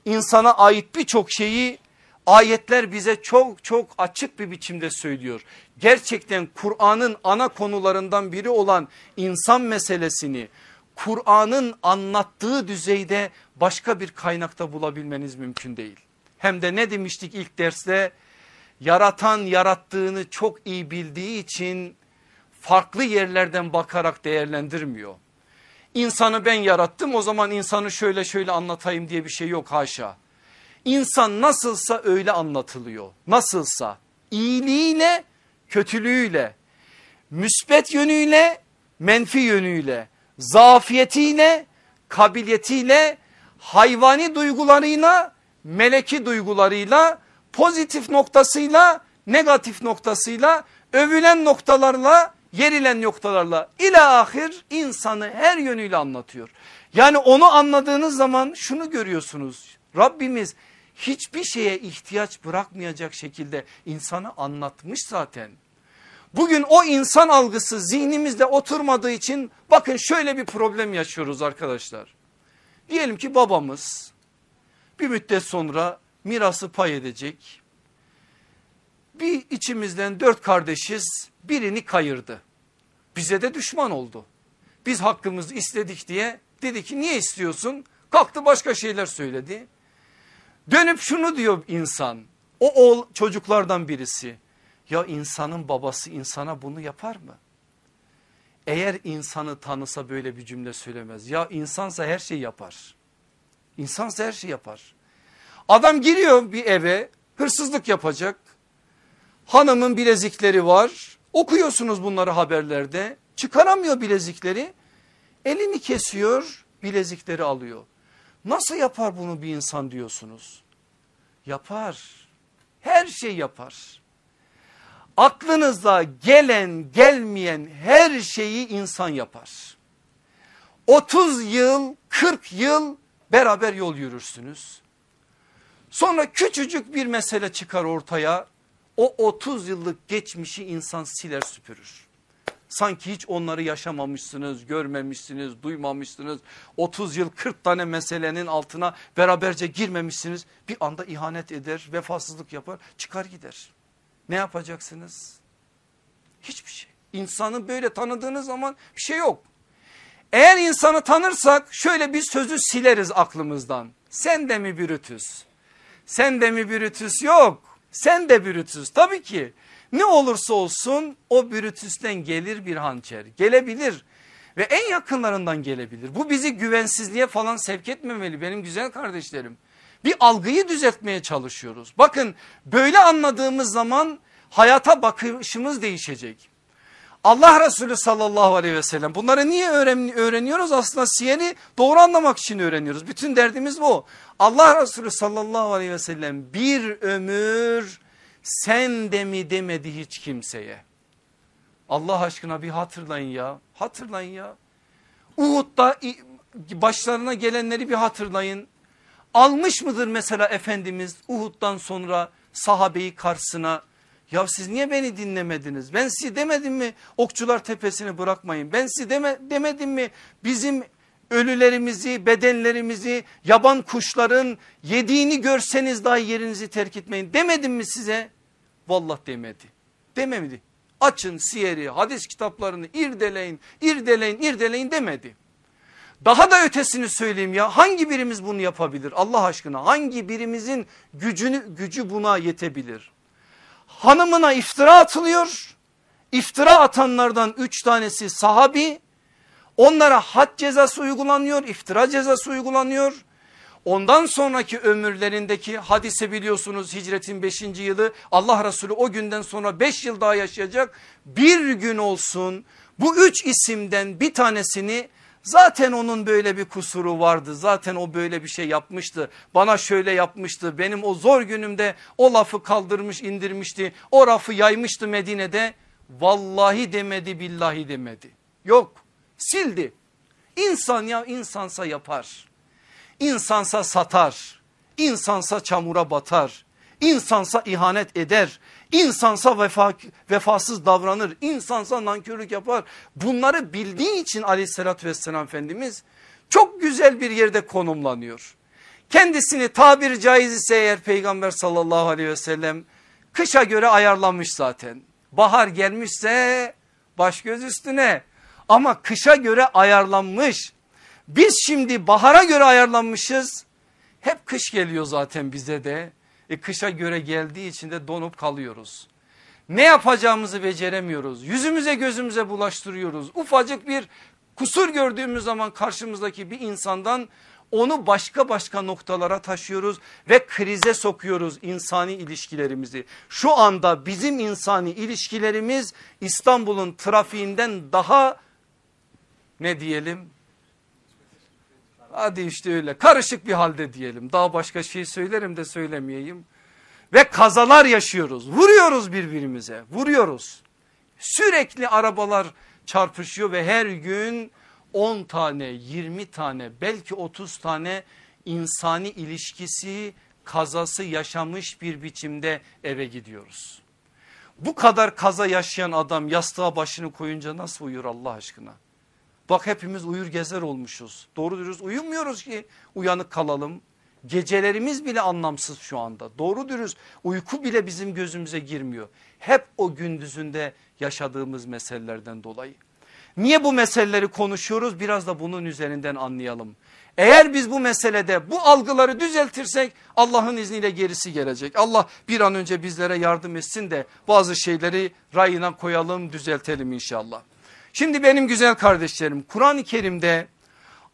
insana ait birçok şeyi ayetler bize çok çok açık bir biçimde söylüyor. Gerçekten Kur'an'ın ana konularından biri olan insan meselesini Kur'an'ın anlattığı düzeyde başka bir kaynakta bulabilmeniz mümkün değil. Hem de ne demiştik ilk derste yaratan yarattığını çok iyi bildiği için farklı yerlerden bakarak değerlendirmiyor. İnsanı ben yarattım o zaman insanı şöyle şöyle anlatayım diye bir şey yok haşa. İnsan nasılsa öyle anlatılıyor. Nasılsa iyiliğiyle kötülüğüyle müsbet yönüyle menfi yönüyle zafiyetiyle kabiliyetiyle hayvani duygularıyla meleki duygularıyla pozitif noktasıyla negatif noktasıyla övülen noktalarla yerilen noktalarla ila ahir insanı her yönüyle anlatıyor. Yani onu anladığınız zaman şunu görüyorsunuz. Rabbimiz hiçbir şeye ihtiyaç bırakmayacak şekilde insanı anlatmış zaten. Bugün o insan algısı zihnimizde oturmadığı için bakın şöyle bir problem yaşıyoruz arkadaşlar. Diyelim ki babamız bir müddet sonra mirası pay edecek. Bir içimizden dört kardeşiz birini kayırdı. Bize de düşman oldu. Biz hakkımızı istedik diye dedi ki niye istiyorsun? Kalktı başka şeyler söyledi. Dönüp şunu diyor insan o oğul çocuklardan birisi. Ya insanın babası insana bunu yapar mı? Eğer insanı tanısa böyle bir cümle söylemez. Ya insansa her şey yapar. İnsansa her şey yapar. Adam giriyor bir eve hırsızlık yapacak. Hanımın bilezikleri var. Okuyorsunuz bunları haberlerde. Çıkaramıyor bilezikleri. Elini kesiyor bilezikleri alıyor. Nasıl yapar bunu bir insan diyorsunuz? Yapar. Her şey yapar. Aklınıza gelen gelmeyen her şeyi insan yapar. 30 yıl 40 yıl beraber yol yürürsünüz. Sonra küçücük bir mesele çıkar ortaya. O 30 yıllık geçmişi insan siler süpürür. Sanki hiç onları yaşamamışsınız, görmemişsiniz, duymamışsınız. 30 yıl 40 tane meselenin altına beraberce girmemişsiniz. Bir anda ihanet eder, vefasızlık yapar, çıkar gider. Ne yapacaksınız? Hiçbir şey. İnsanı böyle tanıdığınız zaman bir şey yok. Eğer insanı tanırsak şöyle bir sözü sileriz aklımızdan. Sen de mi Brutus? Sen de mi Brutus? Yok. Sen de Brutus tabii ki. Ne olursa olsun o Brutus'ten gelir bir hançer. Gelebilir ve en yakınlarından gelebilir. Bu bizi güvensizliğe falan sevk etmemeli benim güzel kardeşlerim. Bir algıyı düzeltmeye çalışıyoruz. Bakın böyle anladığımız zaman hayata bakışımız değişecek. Allah Resulü sallallahu aleyhi ve sellem bunları niye öğreniyoruz? Aslında siyeri doğru anlamak için öğreniyoruz. Bütün derdimiz bu. Allah Resulü sallallahu aleyhi ve sellem bir ömür sen de mi demedi hiç kimseye. Allah aşkına bir hatırlayın ya hatırlayın ya. Uhud'da başlarına gelenleri bir hatırlayın. Almış mıdır mesela Efendimiz Uhud'dan sonra sahabeyi karşısına ya siz niye beni dinlemediniz? Ben size demedim mi okçular tepesini bırakmayın? Ben size deme, demedim mi bizim ölülerimizi, bedenlerimizi yaban kuşların yediğini görseniz dahi yerinizi terk etmeyin demedim mi size? Vallahi demedi. Dememedi. Açın siyeri, hadis kitaplarını irdeleyin, irdeleyin, irdeleyin demedi. Daha da ötesini söyleyeyim ya hangi birimiz bunu yapabilir Allah aşkına? Hangi birimizin gücünü gücü buna yetebilir? Hanımına iftira atılıyor. İftira atanlardan üç tanesi sahabi. Onlara had cezası uygulanıyor, iftira cezası uygulanıyor. Ondan sonraki ömürlerindeki hadise biliyorsunuz hicretin 5. yılı Allah Resulü o günden sonra 5 yıl daha yaşayacak. Bir gün olsun bu üç isimden bir tanesini Zaten onun böyle bir kusuru vardı. Zaten o böyle bir şey yapmıştı. Bana şöyle yapmıştı. Benim o zor günümde o lafı kaldırmış indirmişti. O rafı yaymıştı Medine'de. Vallahi demedi billahi demedi. Yok sildi. İnsan ya insansa yapar. İnsansa satar. İnsansa çamura batar. İnsansa ihanet eder. İnsansa vefa, vefasız davranır. İnsansa nankörlük yapar. Bunları bildiği için aleyhissalatü vesselam Efendimiz çok güzel bir yerde konumlanıyor. Kendisini tabiri caiz ise eğer peygamber sallallahu aleyhi ve sellem kışa göre ayarlanmış zaten. Bahar gelmişse baş göz üstüne ama kışa göre ayarlanmış. Biz şimdi bahara göre ayarlanmışız. Hep kış geliyor zaten bize de. E kışa göre geldiği için de donup kalıyoruz. Ne yapacağımızı beceremiyoruz. Yüzümüze gözümüze bulaştırıyoruz. Ufacık bir kusur gördüğümüz zaman karşımızdaki bir insandan onu başka başka noktalara taşıyoruz ve krize sokuyoruz insani ilişkilerimizi. Şu anda bizim insani ilişkilerimiz İstanbul'un trafiğinden daha ne diyelim Hadi işte öyle karışık bir halde diyelim. Daha başka şey söylerim de söylemeyeyim. Ve kazalar yaşıyoruz. Vuruyoruz birbirimize. Vuruyoruz. Sürekli arabalar çarpışıyor ve her gün 10 tane, 20 tane, belki 30 tane insani ilişkisi, kazası yaşamış bir biçimde eve gidiyoruz. Bu kadar kaza yaşayan adam yastığa başını koyunca nasıl uyur Allah aşkına? Bak hepimiz uyur gezer olmuşuz. Doğru dürüst uyumuyoruz ki uyanık kalalım. Gecelerimiz bile anlamsız şu anda. Doğru dürüst uyku bile bizim gözümüze girmiyor. Hep o gündüzünde yaşadığımız meselelerden dolayı. Niye bu meseleleri konuşuyoruz? Biraz da bunun üzerinden anlayalım. Eğer biz bu meselede bu algıları düzeltirsek Allah'ın izniyle gerisi gelecek. Allah bir an önce bizlere yardım etsin de bazı şeyleri rayına koyalım düzeltelim inşallah. Şimdi benim güzel kardeşlerim Kur'an-ı Kerim'de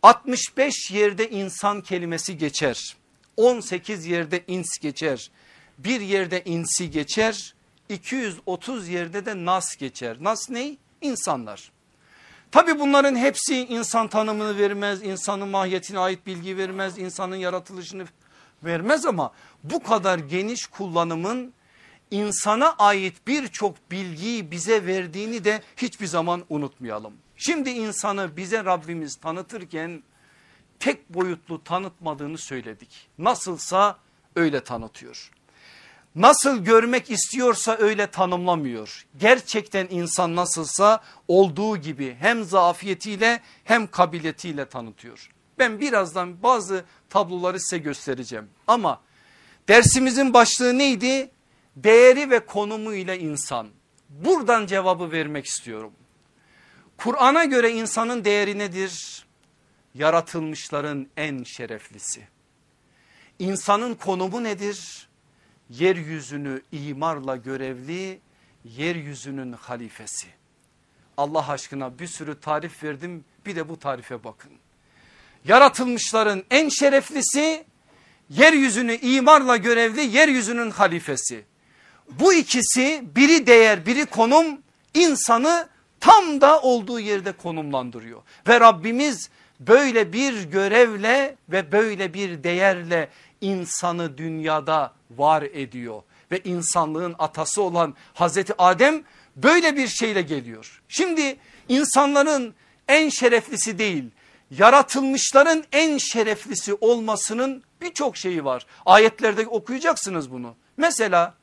65 yerde insan kelimesi geçer. 18 yerde ins geçer. Bir yerde insi geçer. 230 yerde de nas geçer. Nas ne? İnsanlar. Tabi bunların hepsi insan tanımını vermez, insanın mahiyetine ait bilgi vermez, insanın yaratılışını vermez ama bu kadar geniş kullanımın insana ait birçok bilgiyi bize verdiğini de hiçbir zaman unutmayalım. Şimdi insanı bize Rabbimiz tanıtırken tek boyutlu tanıtmadığını söyledik. Nasılsa öyle tanıtıyor. Nasıl görmek istiyorsa öyle tanımlamıyor. Gerçekten insan nasılsa olduğu gibi hem zafiyetiyle hem kabiliyetiyle tanıtıyor. Ben birazdan bazı tabloları size göstereceğim. Ama dersimizin başlığı neydi? Değeri ve konumu ile insan. Buradan cevabı vermek istiyorum. Kur'an'a göre insanın değeri nedir? Yaratılmışların en şereflisi. İnsanın konumu nedir? Yeryüzünü imarla görevli, yeryüzünün halifesi. Allah aşkına bir sürü tarif verdim bir de bu tarife bakın. Yaratılmışların en şereflisi, yeryüzünü imarla görevli, yeryüzünün halifesi. Bu ikisi biri değer biri konum insanı tam da olduğu yerde konumlandırıyor. Ve Rabbimiz böyle bir görevle ve böyle bir değerle insanı dünyada var ediyor. Ve insanlığın atası olan Hazreti Adem böyle bir şeyle geliyor. Şimdi insanların en şereflisi değil yaratılmışların en şereflisi olmasının birçok şeyi var. Ayetlerde okuyacaksınız bunu. Mesela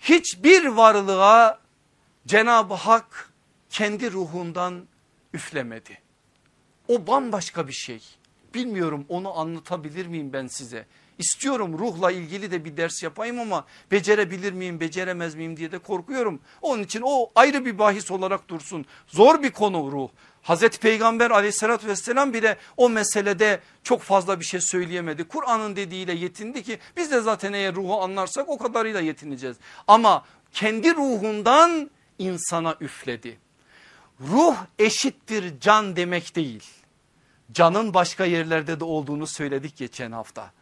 hiçbir varlığa Cenab-ı Hak kendi ruhundan üflemedi. O bambaşka bir şey. Bilmiyorum onu anlatabilir miyim ben size? İstiyorum ruhla ilgili de bir ders yapayım ama becerebilir miyim beceremez miyim diye de korkuyorum. Onun için o ayrı bir bahis olarak dursun. Zor bir konu ruh. Hazreti Peygamber aleyhissalatü vesselam bile o meselede çok fazla bir şey söyleyemedi. Kur'an'ın dediğiyle yetindi ki biz de zaten eğer ruhu anlarsak o kadarıyla yetineceğiz. Ama kendi ruhundan insana üfledi. Ruh eşittir can demek değil. Canın başka yerlerde de olduğunu söyledik geçen hafta.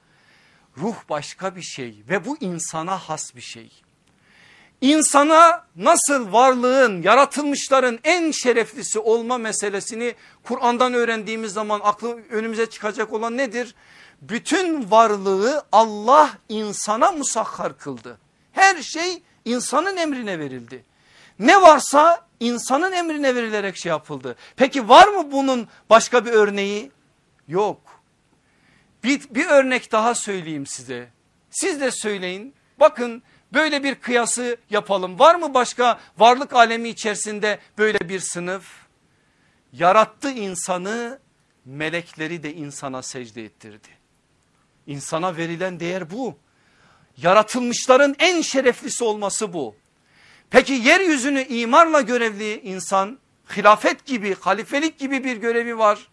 Ruh başka bir şey ve bu insana has bir şey. İnsana nasıl varlığın yaratılmışların en şereflisi olma meselesini Kur'an'dan öğrendiğimiz zaman aklı önümüze çıkacak olan nedir? Bütün varlığı Allah insana musahhar kıldı. Her şey insanın emrine verildi. Ne varsa insanın emrine verilerek şey yapıldı. Peki var mı bunun başka bir örneği? Yok. Bir, bir örnek daha söyleyeyim size. Siz de söyleyin. Bakın böyle bir kıyası yapalım. Var mı başka varlık alemi içerisinde böyle bir sınıf? Yarattı insanı melekleri de insana secde ettirdi. İnsana verilen değer bu. Yaratılmışların en şereflisi olması bu. Peki yeryüzünü imarla görevli insan hilafet gibi halifelik gibi bir görevi var.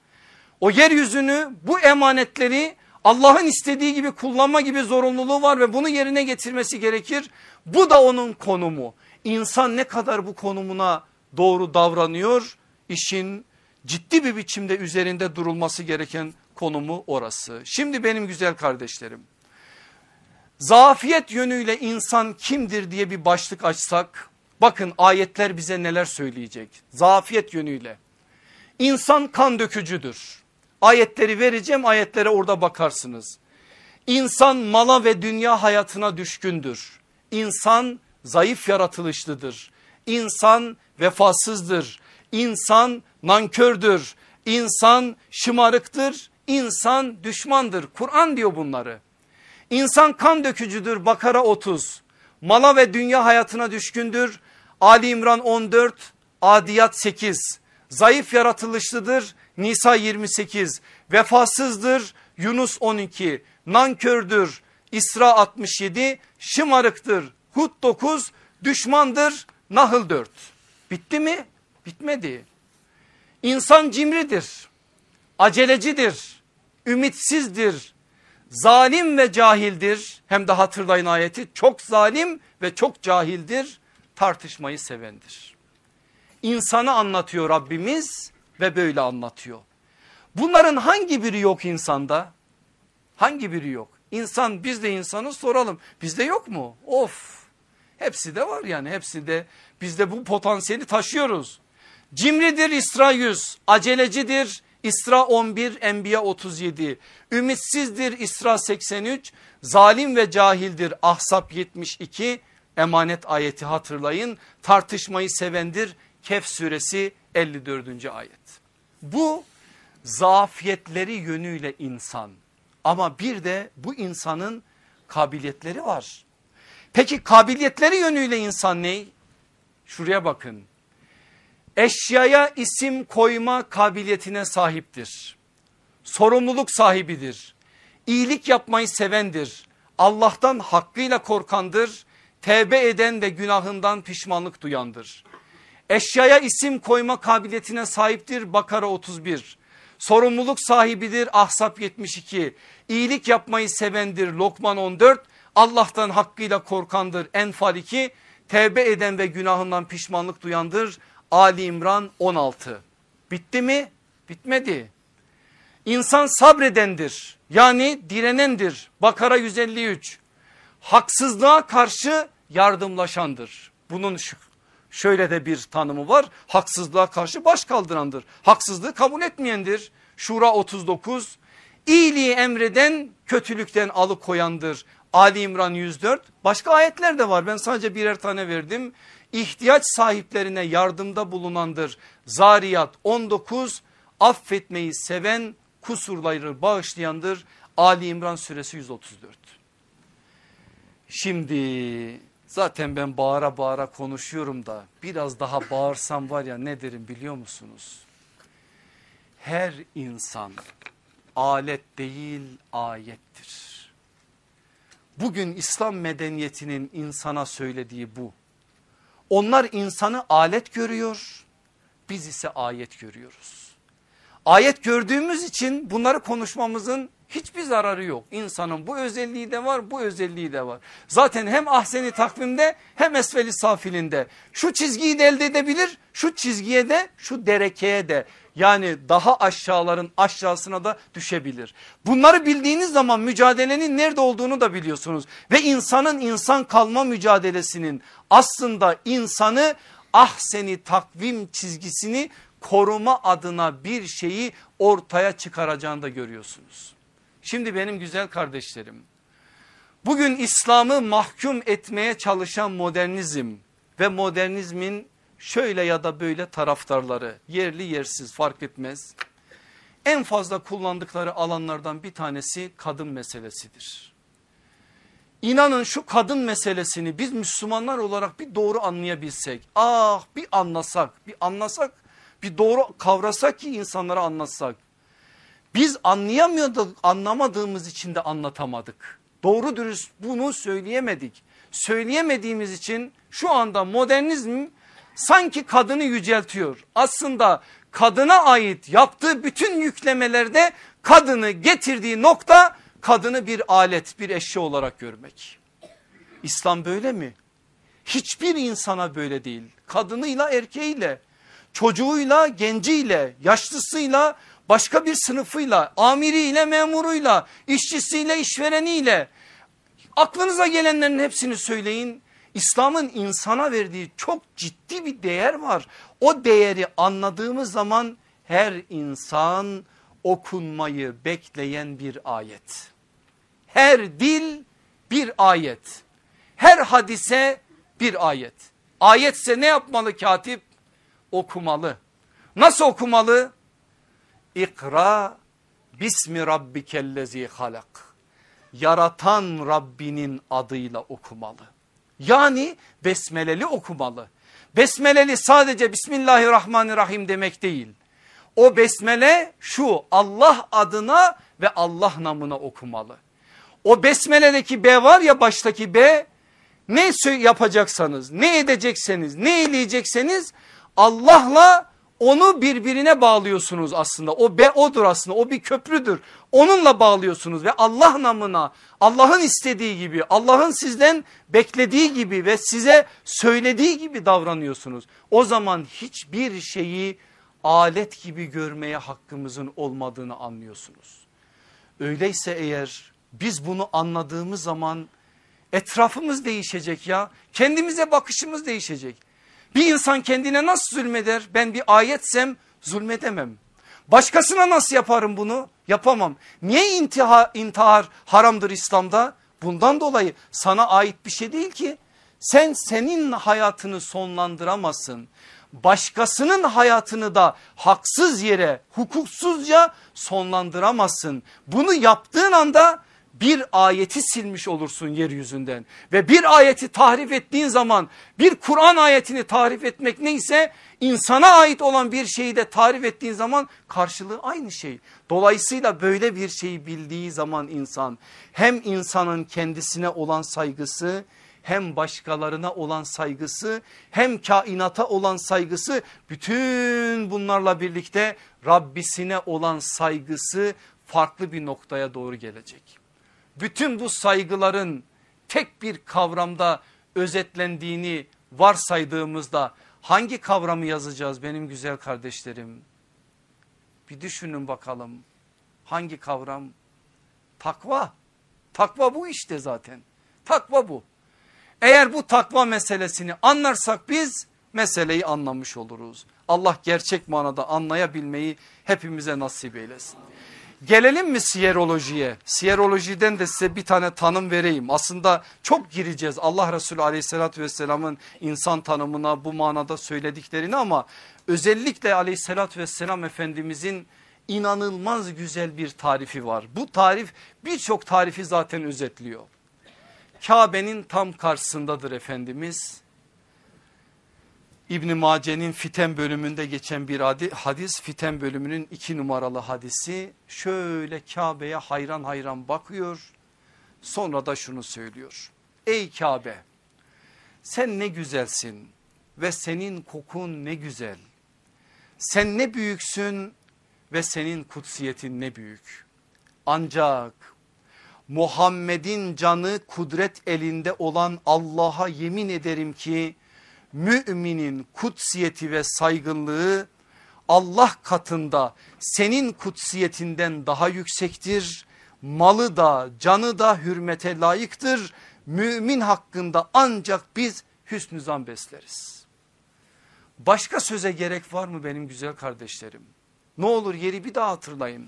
O yeryüzünü bu emanetleri Allah'ın istediği gibi kullanma gibi zorunluluğu var ve bunu yerine getirmesi gerekir. Bu da onun konumu. İnsan ne kadar bu konumuna doğru davranıyor işin ciddi bir biçimde üzerinde durulması gereken konumu orası. Şimdi benim güzel kardeşlerim zafiyet yönüyle insan kimdir diye bir başlık açsak bakın ayetler bize neler söyleyecek zafiyet yönüyle. İnsan kan dökücüdür. Ayetleri vereceğim ayetlere orada bakarsınız. İnsan mala ve dünya hayatına düşkündür. İnsan zayıf yaratılışlıdır. İnsan vefasızdır. İnsan nankördür. İnsan şımarıktır. İnsan düşmandır. Kur'an diyor bunları. İnsan kan dökücüdür Bakara 30. Mala ve dünya hayatına düşkündür. Ali İmran 14, Adiyat 8. Zayıf yaratılışlıdır. Nisa 28. Vefasızdır. Yunus 12. Nankördür. İsra 67. Şımarıktır. Hud 9. Düşmandır. Nahl 4. Bitti mi? Bitmedi. İnsan cimridir. Acelecidir. Ümitsizdir. Zalim ve cahildir. Hem de hatırlayın ayeti. Çok zalim ve çok cahildir. Tartışmayı sevendir. İnsanı anlatıyor Rabbimiz ve böyle anlatıyor. Bunların hangi biri yok insanda? Hangi biri yok? İnsan biz de insanı soralım. Bizde yok mu? Of. Hepsi de var yani hepsi de biz de bu potansiyeli taşıyoruz. Cimridir İsra 100, acelecidir İsra 11, Enbiya 37, ümitsizdir İsra 83, zalim ve cahildir Ahsap 72, emanet ayeti hatırlayın, tartışmayı sevendir Kehf suresi 54. ayet. Bu zafiyetleri yönüyle insan ama bir de bu insanın kabiliyetleri var. Peki kabiliyetleri yönüyle insan ne? Şuraya bakın. Eşyaya isim koyma kabiliyetine sahiptir. Sorumluluk sahibidir. İyilik yapmayı sevendir. Allah'tan hakkıyla korkandır. Tevbe eden ve günahından pişmanlık duyandır. Eşyaya isim koyma kabiliyetine sahiptir. Bakara 31. Sorumluluk sahibidir. Ahsap 72. İyilik yapmayı sevendir. Lokman 14. Allah'tan hakkıyla korkandır. Enfal 2. Tevbe eden ve günahından pişmanlık duyandır. Ali İmran 16. Bitti mi? Bitmedi. İnsan sabredendir. Yani direnendir. Bakara 153. Haksızlığa karşı yardımlaşandır. Bunun şöyle de bir tanımı var. Haksızlığa karşı baş kaldırandır. Haksızlığı kabul etmeyendir. Şura 39. İyiliği emreden kötülükten alıkoyandır. Ali İmran 104 başka ayetler de var ben sadece birer tane verdim. İhtiyaç sahiplerine yardımda bulunandır. Zariyat 19 affetmeyi seven kusurları bağışlayandır. Ali İmran suresi 134. Şimdi zaten ben bağıra bağıra konuşuyorum da biraz daha bağırsam var ya ne derim biliyor musunuz? Her insan alet değil ayettir. Bugün İslam medeniyetinin insana söylediği bu. Onlar insanı alet görüyor biz ise ayet görüyoruz. Ayet gördüğümüz için bunları konuşmamızın hiçbir zararı yok. İnsanın bu özelliği de var bu özelliği de var. Zaten hem ahseni takvimde hem esveli safilinde şu çizgiyi de elde edebilir şu çizgiye de şu derekeye de yani daha aşağıların aşağısına da düşebilir. Bunları bildiğiniz zaman mücadelenin nerede olduğunu da biliyorsunuz. Ve insanın insan kalma mücadelesinin aslında insanı ahseni takvim çizgisini koruma adına bir şeyi ortaya çıkaracağını da görüyorsunuz. Şimdi benim güzel kardeşlerim bugün İslam'ı mahkum etmeye çalışan modernizm ve modernizmin şöyle ya da böyle taraftarları yerli yersiz fark etmez. En fazla kullandıkları alanlardan bir tanesi kadın meselesidir. İnanın şu kadın meselesini biz Müslümanlar olarak bir doğru anlayabilsek. Ah bir anlasak bir anlasak bir doğru kavrasak ki insanlara anlatsak. Biz anlayamıyorduk anlamadığımız için de anlatamadık. Doğru dürüst bunu söyleyemedik. Söyleyemediğimiz için şu anda modernizm sanki kadını yüceltiyor. Aslında kadına ait yaptığı bütün yüklemelerde kadını getirdiği nokta kadını bir alet bir eşya olarak görmek. İslam böyle mi? Hiçbir insana böyle değil. Kadınıyla erkeğiyle, çocuğuyla, genciyle, yaşlısıyla, başka bir sınıfıyla, amiriyle, memuruyla, işçisiyle, işvereniyle. Aklınıza gelenlerin hepsini söyleyin. İslam'ın insana verdiği çok ciddi bir değer var. O değeri anladığımız zaman her insan okunmayı bekleyen bir ayet. Her dil bir ayet. Her hadise bir ayet. Ayetse ne yapmalı katip? Okumalı. Nasıl okumalı? İkra bismi rabbikellezi halak. Yaratan Rabbinin adıyla okumalı. Yani besmeleli okumalı. Besmeleli sadece Bismillahirrahmanirrahim demek değil. O besmele şu Allah adına ve Allah namına okumalı. O besmeledeki B var ya baştaki B ne yapacaksanız ne edecekseniz ne eyleyecekseniz Allah'la onu birbirine bağlıyorsunuz aslında. O be odur aslında. O bir köprüdür. Onunla bağlıyorsunuz ve Allah namına Allah'ın istediği gibi Allah'ın sizden beklediği gibi ve size söylediği gibi davranıyorsunuz. O zaman hiçbir şeyi alet gibi görmeye hakkımızın olmadığını anlıyorsunuz. Öyleyse eğer biz bunu anladığımız zaman etrafımız değişecek ya. Kendimize bakışımız değişecek. Bir insan kendine nasıl zulmeder? Ben bir ayetsem zulmedemem. Başkasına nasıl yaparım bunu? Yapamam. Niye intihar, intihar haramdır İslam'da? Bundan dolayı sana ait bir şey değil ki. Sen senin hayatını sonlandıramazsın. Başkasının hayatını da haksız yere hukuksuzca sonlandıramazsın. Bunu yaptığın anda bir ayeti silmiş olursun yeryüzünden ve bir ayeti tahrif ettiğin zaman bir Kur'an ayetini tahrif etmek neyse insana ait olan bir şeyi de tarif ettiğin zaman karşılığı aynı şey. Dolayısıyla böyle bir şeyi bildiği zaman insan hem insanın kendisine olan saygısı hem başkalarına olan saygısı hem kainata olan saygısı bütün bunlarla birlikte Rabbisine olan saygısı farklı bir noktaya doğru gelecek bütün bu saygıların tek bir kavramda özetlendiğini varsaydığımızda hangi kavramı yazacağız benim güzel kardeşlerim? Bir düşünün bakalım hangi kavram? Takva. Takva bu işte zaten. Takva bu. Eğer bu takva meselesini anlarsak biz meseleyi anlamış oluruz. Allah gerçek manada anlayabilmeyi hepimize nasip eylesin. Gelelim mi siyerolojiye? Siyerolojiden de size bir tane tanım vereyim. Aslında çok gireceğiz Allah Resulü aleyhissalatü vesselamın insan tanımına bu manada söylediklerini ama özellikle aleyhissalatü vesselam efendimizin inanılmaz güzel bir tarifi var. Bu tarif birçok tarifi zaten özetliyor. Kabe'nin tam karşısındadır Efendimiz İbn Mace'nin Fiten bölümünde geçen bir hadis Fiten bölümünün iki numaralı hadisi şöyle Kabe'ye hayran hayran bakıyor sonra da şunu söylüyor. Ey Kabe sen ne güzelsin ve senin kokun ne güzel. Sen ne büyüksün ve senin kutsiyetin ne büyük. Ancak Muhammed'in canı kudret elinde olan Allah'a yemin ederim ki müminin kutsiyeti ve saygınlığı Allah katında senin kutsiyetinden daha yüksektir. Malı da canı da hürmete layıktır. Mümin hakkında ancak biz hüsnü zan besleriz. Başka söze gerek var mı benim güzel kardeşlerim? Ne olur yeri bir daha hatırlayın.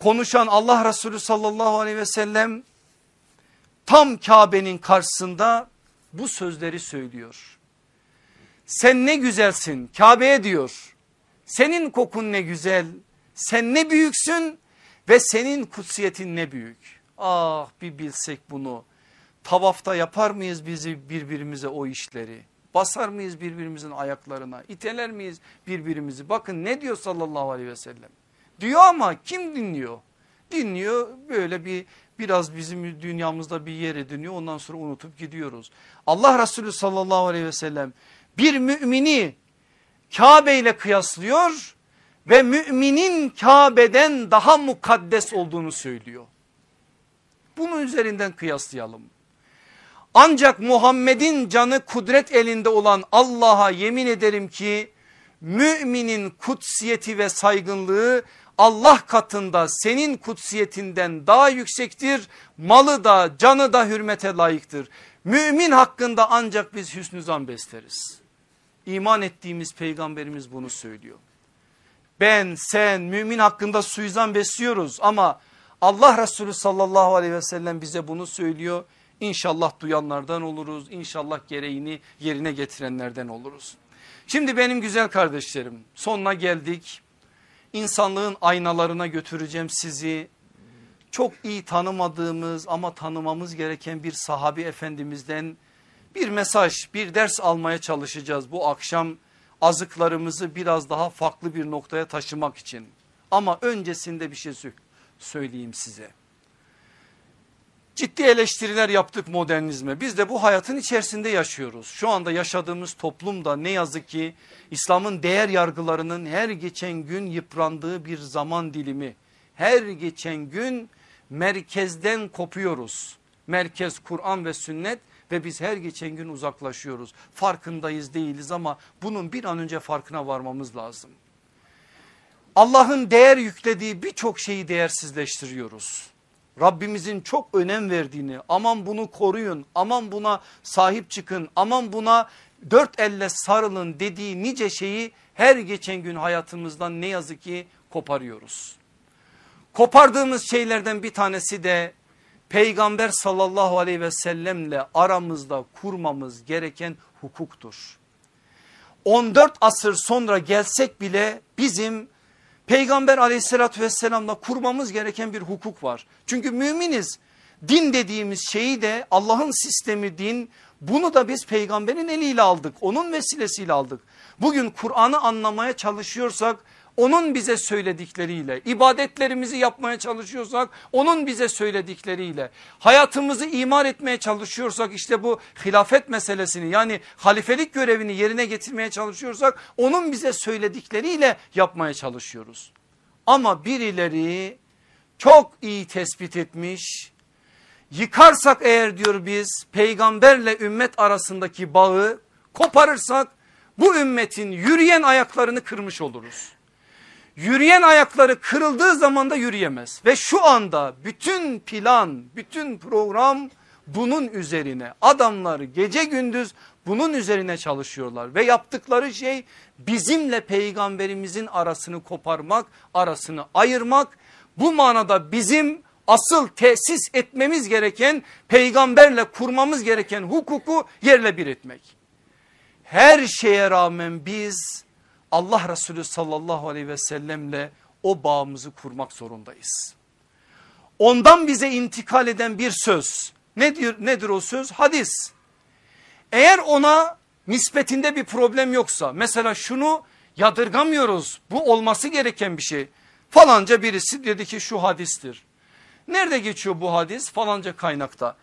Konuşan Allah Resulü sallallahu aleyhi ve sellem tam Kabe'nin karşısında bu sözleri söylüyor. Sen ne güzelsin Kabe'ye diyor. Senin kokun ne güzel. Sen ne büyüksün ve senin kutsiyetin ne büyük. Ah bir bilsek bunu. Tavafta yapar mıyız bizi birbirimize o işleri? Basar mıyız birbirimizin ayaklarına? İteler miyiz birbirimizi? Bakın ne diyor sallallahu aleyhi ve sellem. Diyor ama kim dinliyor? Dinliyor böyle bir biraz bizim dünyamızda bir yer ediniyor ondan sonra unutup gidiyoruz. Allah Resulü sallallahu aleyhi ve sellem bir mümini Kabe ile kıyaslıyor ve müminin Kabe'den daha mukaddes olduğunu söylüyor. Bunun üzerinden kıyaslayalım. Ancak Muhammed'in canı kudret elinde olan Allah'a yemin ederim ki müminin kutsiyeti ve saygınlığı Allah katında senin kutsiyetinden daha yüksektir. Malı da canı da hürmete layıktır. Mümin hakkında ancak biz hüsnü zan besleriz. İman ettiğimiz peygamberimiz bunu söylüyor. Ben sen mümin hakkında suizan besliyoruz ama Allah Resulü sallallahu aleyhi ve sellem bize bunu söylüyor. İnşallah duyanlardan oluruz. İnşallah gereğini yerine getirenlerden oluruz. Şimdi benim güzel kardeşlerim sonuna geldik insanlığın aynalarına götüreceğim sizi. çok iyi tanımadığımız ama tanımamız gereken bir sahabi efendimizden bir mesaj bir ders almaya çalışacağız bu akşam azıklarımızı biraz daha farklı bir noktaya taşımak için. Ama öncesinde bir şey söyleyeyim size. Ciddi eleştiriler yaptık modernizme. Biz de bu hayatın içerisinde yaşıyoruz. Şu anda yaşadığımız toplumda ne yazık ki İslam'ın değer yargılarının her geçen gün yıprandığı bir zaman dilimi. Her geçen gün merkezden kopuyoruz. Merkez Kur'an ve sünnet ve biz her geçen gün uzaklaşıyoruz. Farkındayız değiliz ama bunun bir an önce farkına varmamız lazım. Allah'ın değer yüklediği birçok şeyi değersizleştiriyoruz. Rabbimizin çok önem verdiğini aman bunu koruyun aman buna sahip çıkın aman buna dört elle sarılın dediği nice şeyi her geçen gün hayatımızdan ne yazık ki koparıyoruz. Kopardığımız şeylerden bir tanesi de peygamber sallallahu aleyhi ve sellemle aramızda kurmamız gereken hukuktur. 14 asır sonra gelsek bile bizim peygamber aleyhissalatü vesselamla kurmamız gereken bir hukuk var. Çünkü müminiz din dediğimiz şeyi de Allah'ın sistemi din bunu da biz peygamberin eliyle aldık onun vesilesiyle aldık. Bugün Kur'an'ı anlamaya çalışıyorsak onun bize söyledikleriyle ibadetlerimizi yapmaya çalışıyorsak onun bize söyledikleriyle hayatımızı imar etmeye çalışıyorsak işte bu hilafet meselesini yani halifelik görevini yerine getirmeye çalışıyorsak onun bize söyledikleriyle yapmaya çalışıyoruz. Ama birileri çok iyi tespit etmiş yıkarsak eğer diyor biz peygamberle ümmet arasındaki bağı koparırsak bu ümmetin yürüyen ayaklarını kırmış oluruz. Yürüyen ayakları kırıldığı zaman da yürüyemez. Ve şu anda bütün plan, bütün program bunun üzerine. Adamlar gece gündüz bunun üzerine çalışıyorlar. Ve yaptıkları şey bizimle peygamberimizin arasını koparmak, arasını ayırmak. Bu manada bizim asıl tesis etmemiz gereken peygamberle kurmamız gereken hukuku yerle bir etmek. Her şeye rağmen biz Allah Resulü sallallahu aleyhi ve sellemle o bağımızı kurmak zorundayız. Ondan bize intikal eden bir söz nedir, nedir o söz? Hadis. Eğer ona nispetinde bir problem yoksa mesela şunu yadırgamıyoruz bu olması gereken bir şey. Falanca birisi dedi ki şu hadistir. Nerede geçiyor bu hadis? Falanca kaynakta.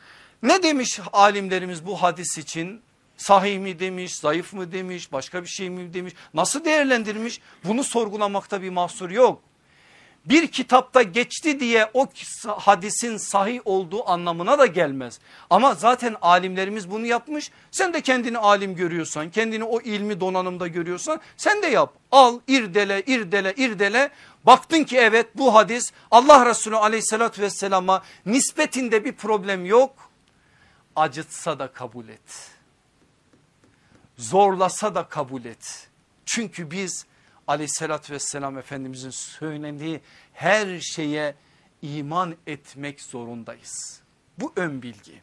Ne demiş alimlerimiz bu hadis için? Sahih mi demiş, zayıf mı demiş, başka bir şey mi demiş, nasıl değerlendirmiş bunu sorgulamakta bir mahsur yok. Bir kitapta geçti diye o hadisin sahih olduğu anlamına da gelmez. Ama zaten alimlerimiz bunu yapmış. Sen de kendini alim görüyorsan, kendini o ilmi donanımda görüyorsan sen de yap. Al, irdele, irdele, irdele. Baktın ki evet bu hadis Allah Resulü aleyhissalatü vesselama nispetinde bir problem yok. Acıtsa da kabul et zorlasa da kabul et. Çünkü biz aleyhissalatü vesselam Efendimizin söylediği her şeye iman etmek zorundayız. Bu ön bilgi.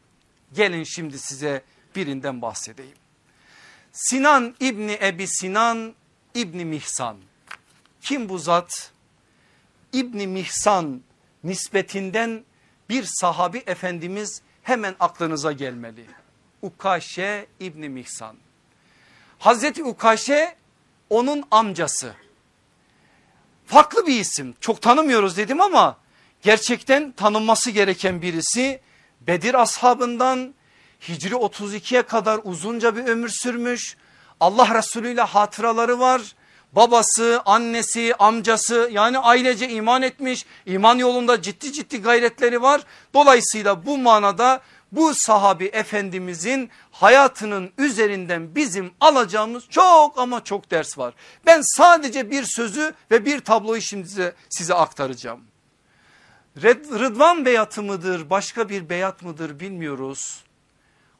Gelin şimdi size birinden bahsedeyim. Sinan İbni Ebi Sinan İbni Mihsan. Kim bu zat? İbni Mihsan nispetinden bir sahabi efendimiz hemen aklınıza gelmeli. Ukaşe İbni Mihsan. Hazreti Ukaşe onun amcası. Farklı bir isim çok tanımıyoruz dedim ama gerçekten tanınması gereken birisi. Bedir ashabından Hicri 32'ye kadar uzunca bir ömür sürmüş. Allah Resulü ile hatıraları var. Babası, annesi, amcası yani ailece iman etmiş. İman yolunda ciddi ciddi gayretleri var. Dolayısıyla bu manada bu sahabi efendimizin hayatının üzerinden bizim alacağımız çok ama çok ders var. Ben sadece bir sözü ve bir tabloyu şimdi size, size aktaracağım. Rıdvan beyatı mıdır başka bir beyat mıdır bilmiyoruz.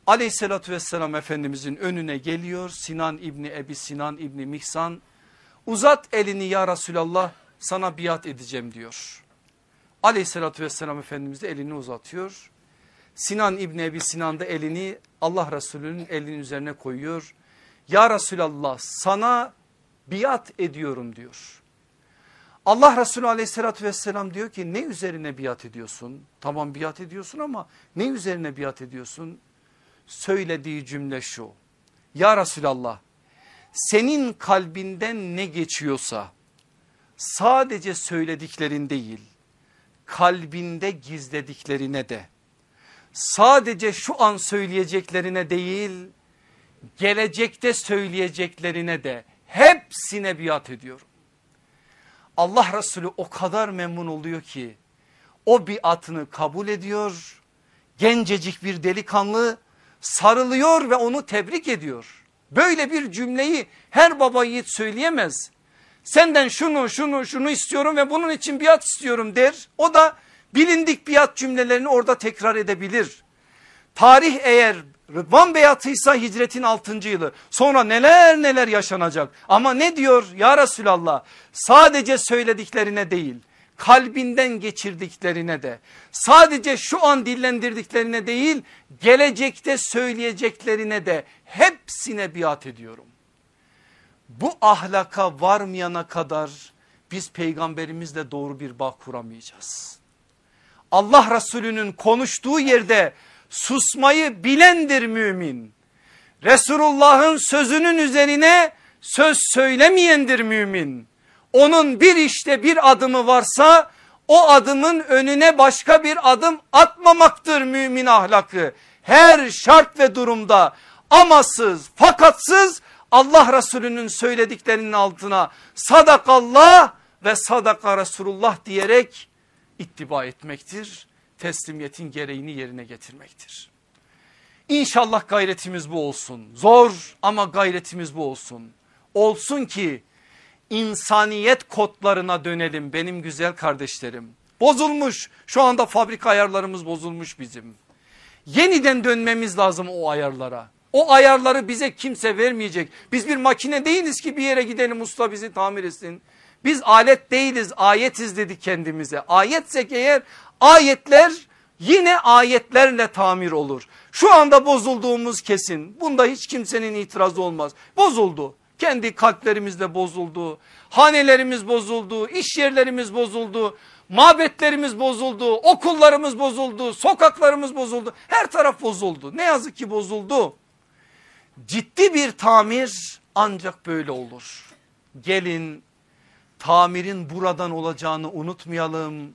Aleyhissalatü vesselam efendimizin önüne geliyor Sinan İbni Ebi Sinan İbni Mihsan uzat elini ya Resulallah sana biat edeceğim diyor. Aleyhissalatü vesselam efendimiz de elini uzatıyor. Sinan İbni Ebi Sinan da elini Allah Resulü'nün elinin üzerine koyuyor. Ya Resulallah sana biat ediyorum diyor. Allah Resulü aleyhissalatü vesselam diyor ki ne üzerine biat ediyorsun? Tamam biat ediyorsun ama ne üzerine biat ediyorsun? Söylediği cümle şu. Ya Resulallah senin kalbinden ne geçiyorsa sadece söylediklerin değil kalbinde gizlediklerine de sadece şu an söyleyeceklerine değil gelecekte söyleyeceklerine de hepsine biat ediyorum. Allah Resulü o kadar memnun oluyor ki o biatını kabul ediyor. Gencecik bir delikanlı sarılıyor ve onu tebrik ediyor. Böyle bir cümleyi her baba yiğit söyleyemez. Senden şunu şunu şunu istiyorum ve bunun için biat istiyorum der. O da bilindik biat cümlelerini orada tekrar edebilir. Tarih eğer Rıdvan beyatıysa hicretin 6. yılı sonra neler neler yaşanacak ama ne diyor ya Resulallah sadece söylediklerine değil kalbinden geçirdiklerine de sadece şu an dillendirdiklerine değil gelecekte söyleyeceklerine de hepsine biat ediyorum. Bu ahlaka varmayana kadar biz peygamberimizle doğru bir bağ kuramayacağız. Allah Resulü'nün konuştuğu yerde susmayı bilendir mümin. Resulullah'ın sözünün üzerine söz söylemeyendir mümin. Onun bir işte bir adımı varsa o adımın önüne başka bir adım atmamaktır mümin ahlakı. Her şart ve durumda amasız fakatsız Allah Resulü'nün söylediklerinin altına sadakallah ve sadaka Resulullah diyerek ittiba etmektir. Teslimiyetin gereğini yerine getirmektir. İnşallah gayretimiz bu olsun. Zor ama gayretimiz bu olsun. Olsun ki insaniyet kodlarına dönelim benim güzel kardeşlerim. Bozulmuş şu anda fabrika ayarlarımız bozulmuş bizim. Yeniden dönmemiz lazım o ayarlara. O ayarları bize kimse vermeyecek. Biz bir makine değiliz ki bir yere gidelim usta bizi tamir etsin. Biz alet değiliz ayetiz dedik kendimize. Ayetsek eğer ayetler yine ayetlerle tamir olur. Şu anda bozulduğumuz kesin. Bunda hiç kimsenin itirazı olmaz. Bozuldu. Kendi kalplerimizle bozuldu. Hanelerimiz bozuldu. iş yerlerimiz bozuldu. Mabetlerimiz bozuldu. Okullarımız bozuldu. Sokaklarımız bozuldu. Her taraf bozuldu. Ne yazık ki bozuldu. Ciddi bir tamir ancak böyle olur. Gelin tamirin buradan olacağını unutmayalım.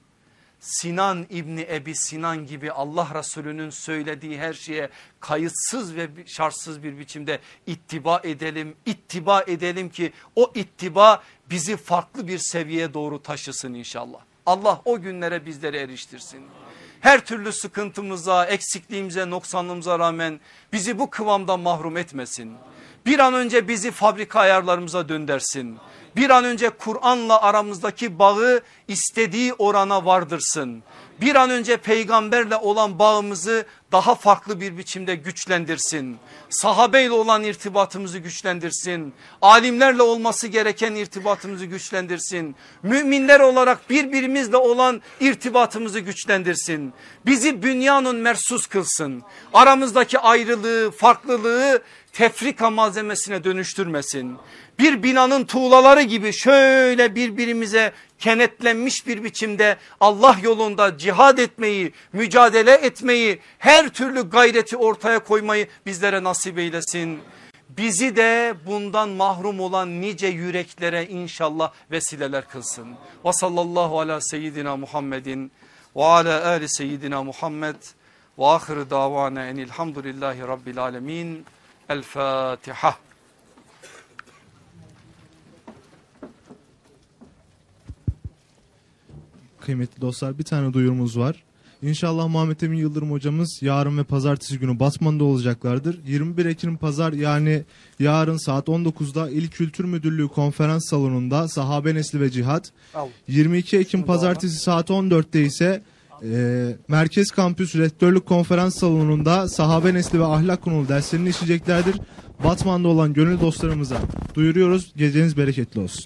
Sinan İbni Ebi Sinan gibi Allah Resulü'nün söylediği her şeye kayıtsız ve şartsız bir biçimde ittiba edelim. İttiba edelim ki o ittiba bizi farklı bir seviyeye doğru taşısın inşallah. Allah o günlere bizleri eriştirsin. Her türlü sıkıntımıza, eksikliğimize, noksanlığımıza rağmen bizi bu kıvamda mahrum etmesin. Bir an önce bizi fabrika ayarlarımıza döndersin bir an önce Kur'an'la aramızdaki bağı istediği orana vardırsın. Bir an önce peygamberle olan bağımızı daha farklı bir biçimde güçlendirsin. Sahabeyle olan irtibatımızı güçlendirsin. Alimlerle olması gereken irtibatımızı güçlendirsin. Müminler olarak birbirimizle olan irtibatımızı güçlendirsin. Bizi dünyanın mersus kılsın. Aramızdaki ayrılığı, farklılığı tefrika malzemesine dönüştürmesin. Bir binanın tuğlaları gibi şöyle birbirimize kenetlenmiş bir biçimde Allah yolunda cihad etmeyi, mücadele etmeyi, her türlü gayreti ortaya koymayı bizlere nasip eylesin. Bizi de bundan mahrum olan nice yüreklere inşallah vesileler kılsın. Ve sallallahu ala seyyidina Muhammedin ve ala ali seyyidina Muhammed ve ahir davana enilhamdülillahi rabbil alemin. El Fatiha. Kıymetli dostlar bir tane duyurumuz var. İnşallah Muhammed Emin Yıldırım hocamız yarın ve pazartesi günü Batman'da olacaklardır. 21 Ekim pazar yani yarın saat 19'da İl Kültür Müdürlüğü konferans salonunda Sahabe Nesli ve Cihat. 22 Ekim pazartesi saat 14'te ise e, Merkez Kampüs Rektörlük Konferans Salonu'nda Sahabe Nesli ve Ahlak konulu derslerini işleyeceklerdir. Batman'da olan gönül dostlarımıza duyuruyoruz. Geceniz bereketli olsun.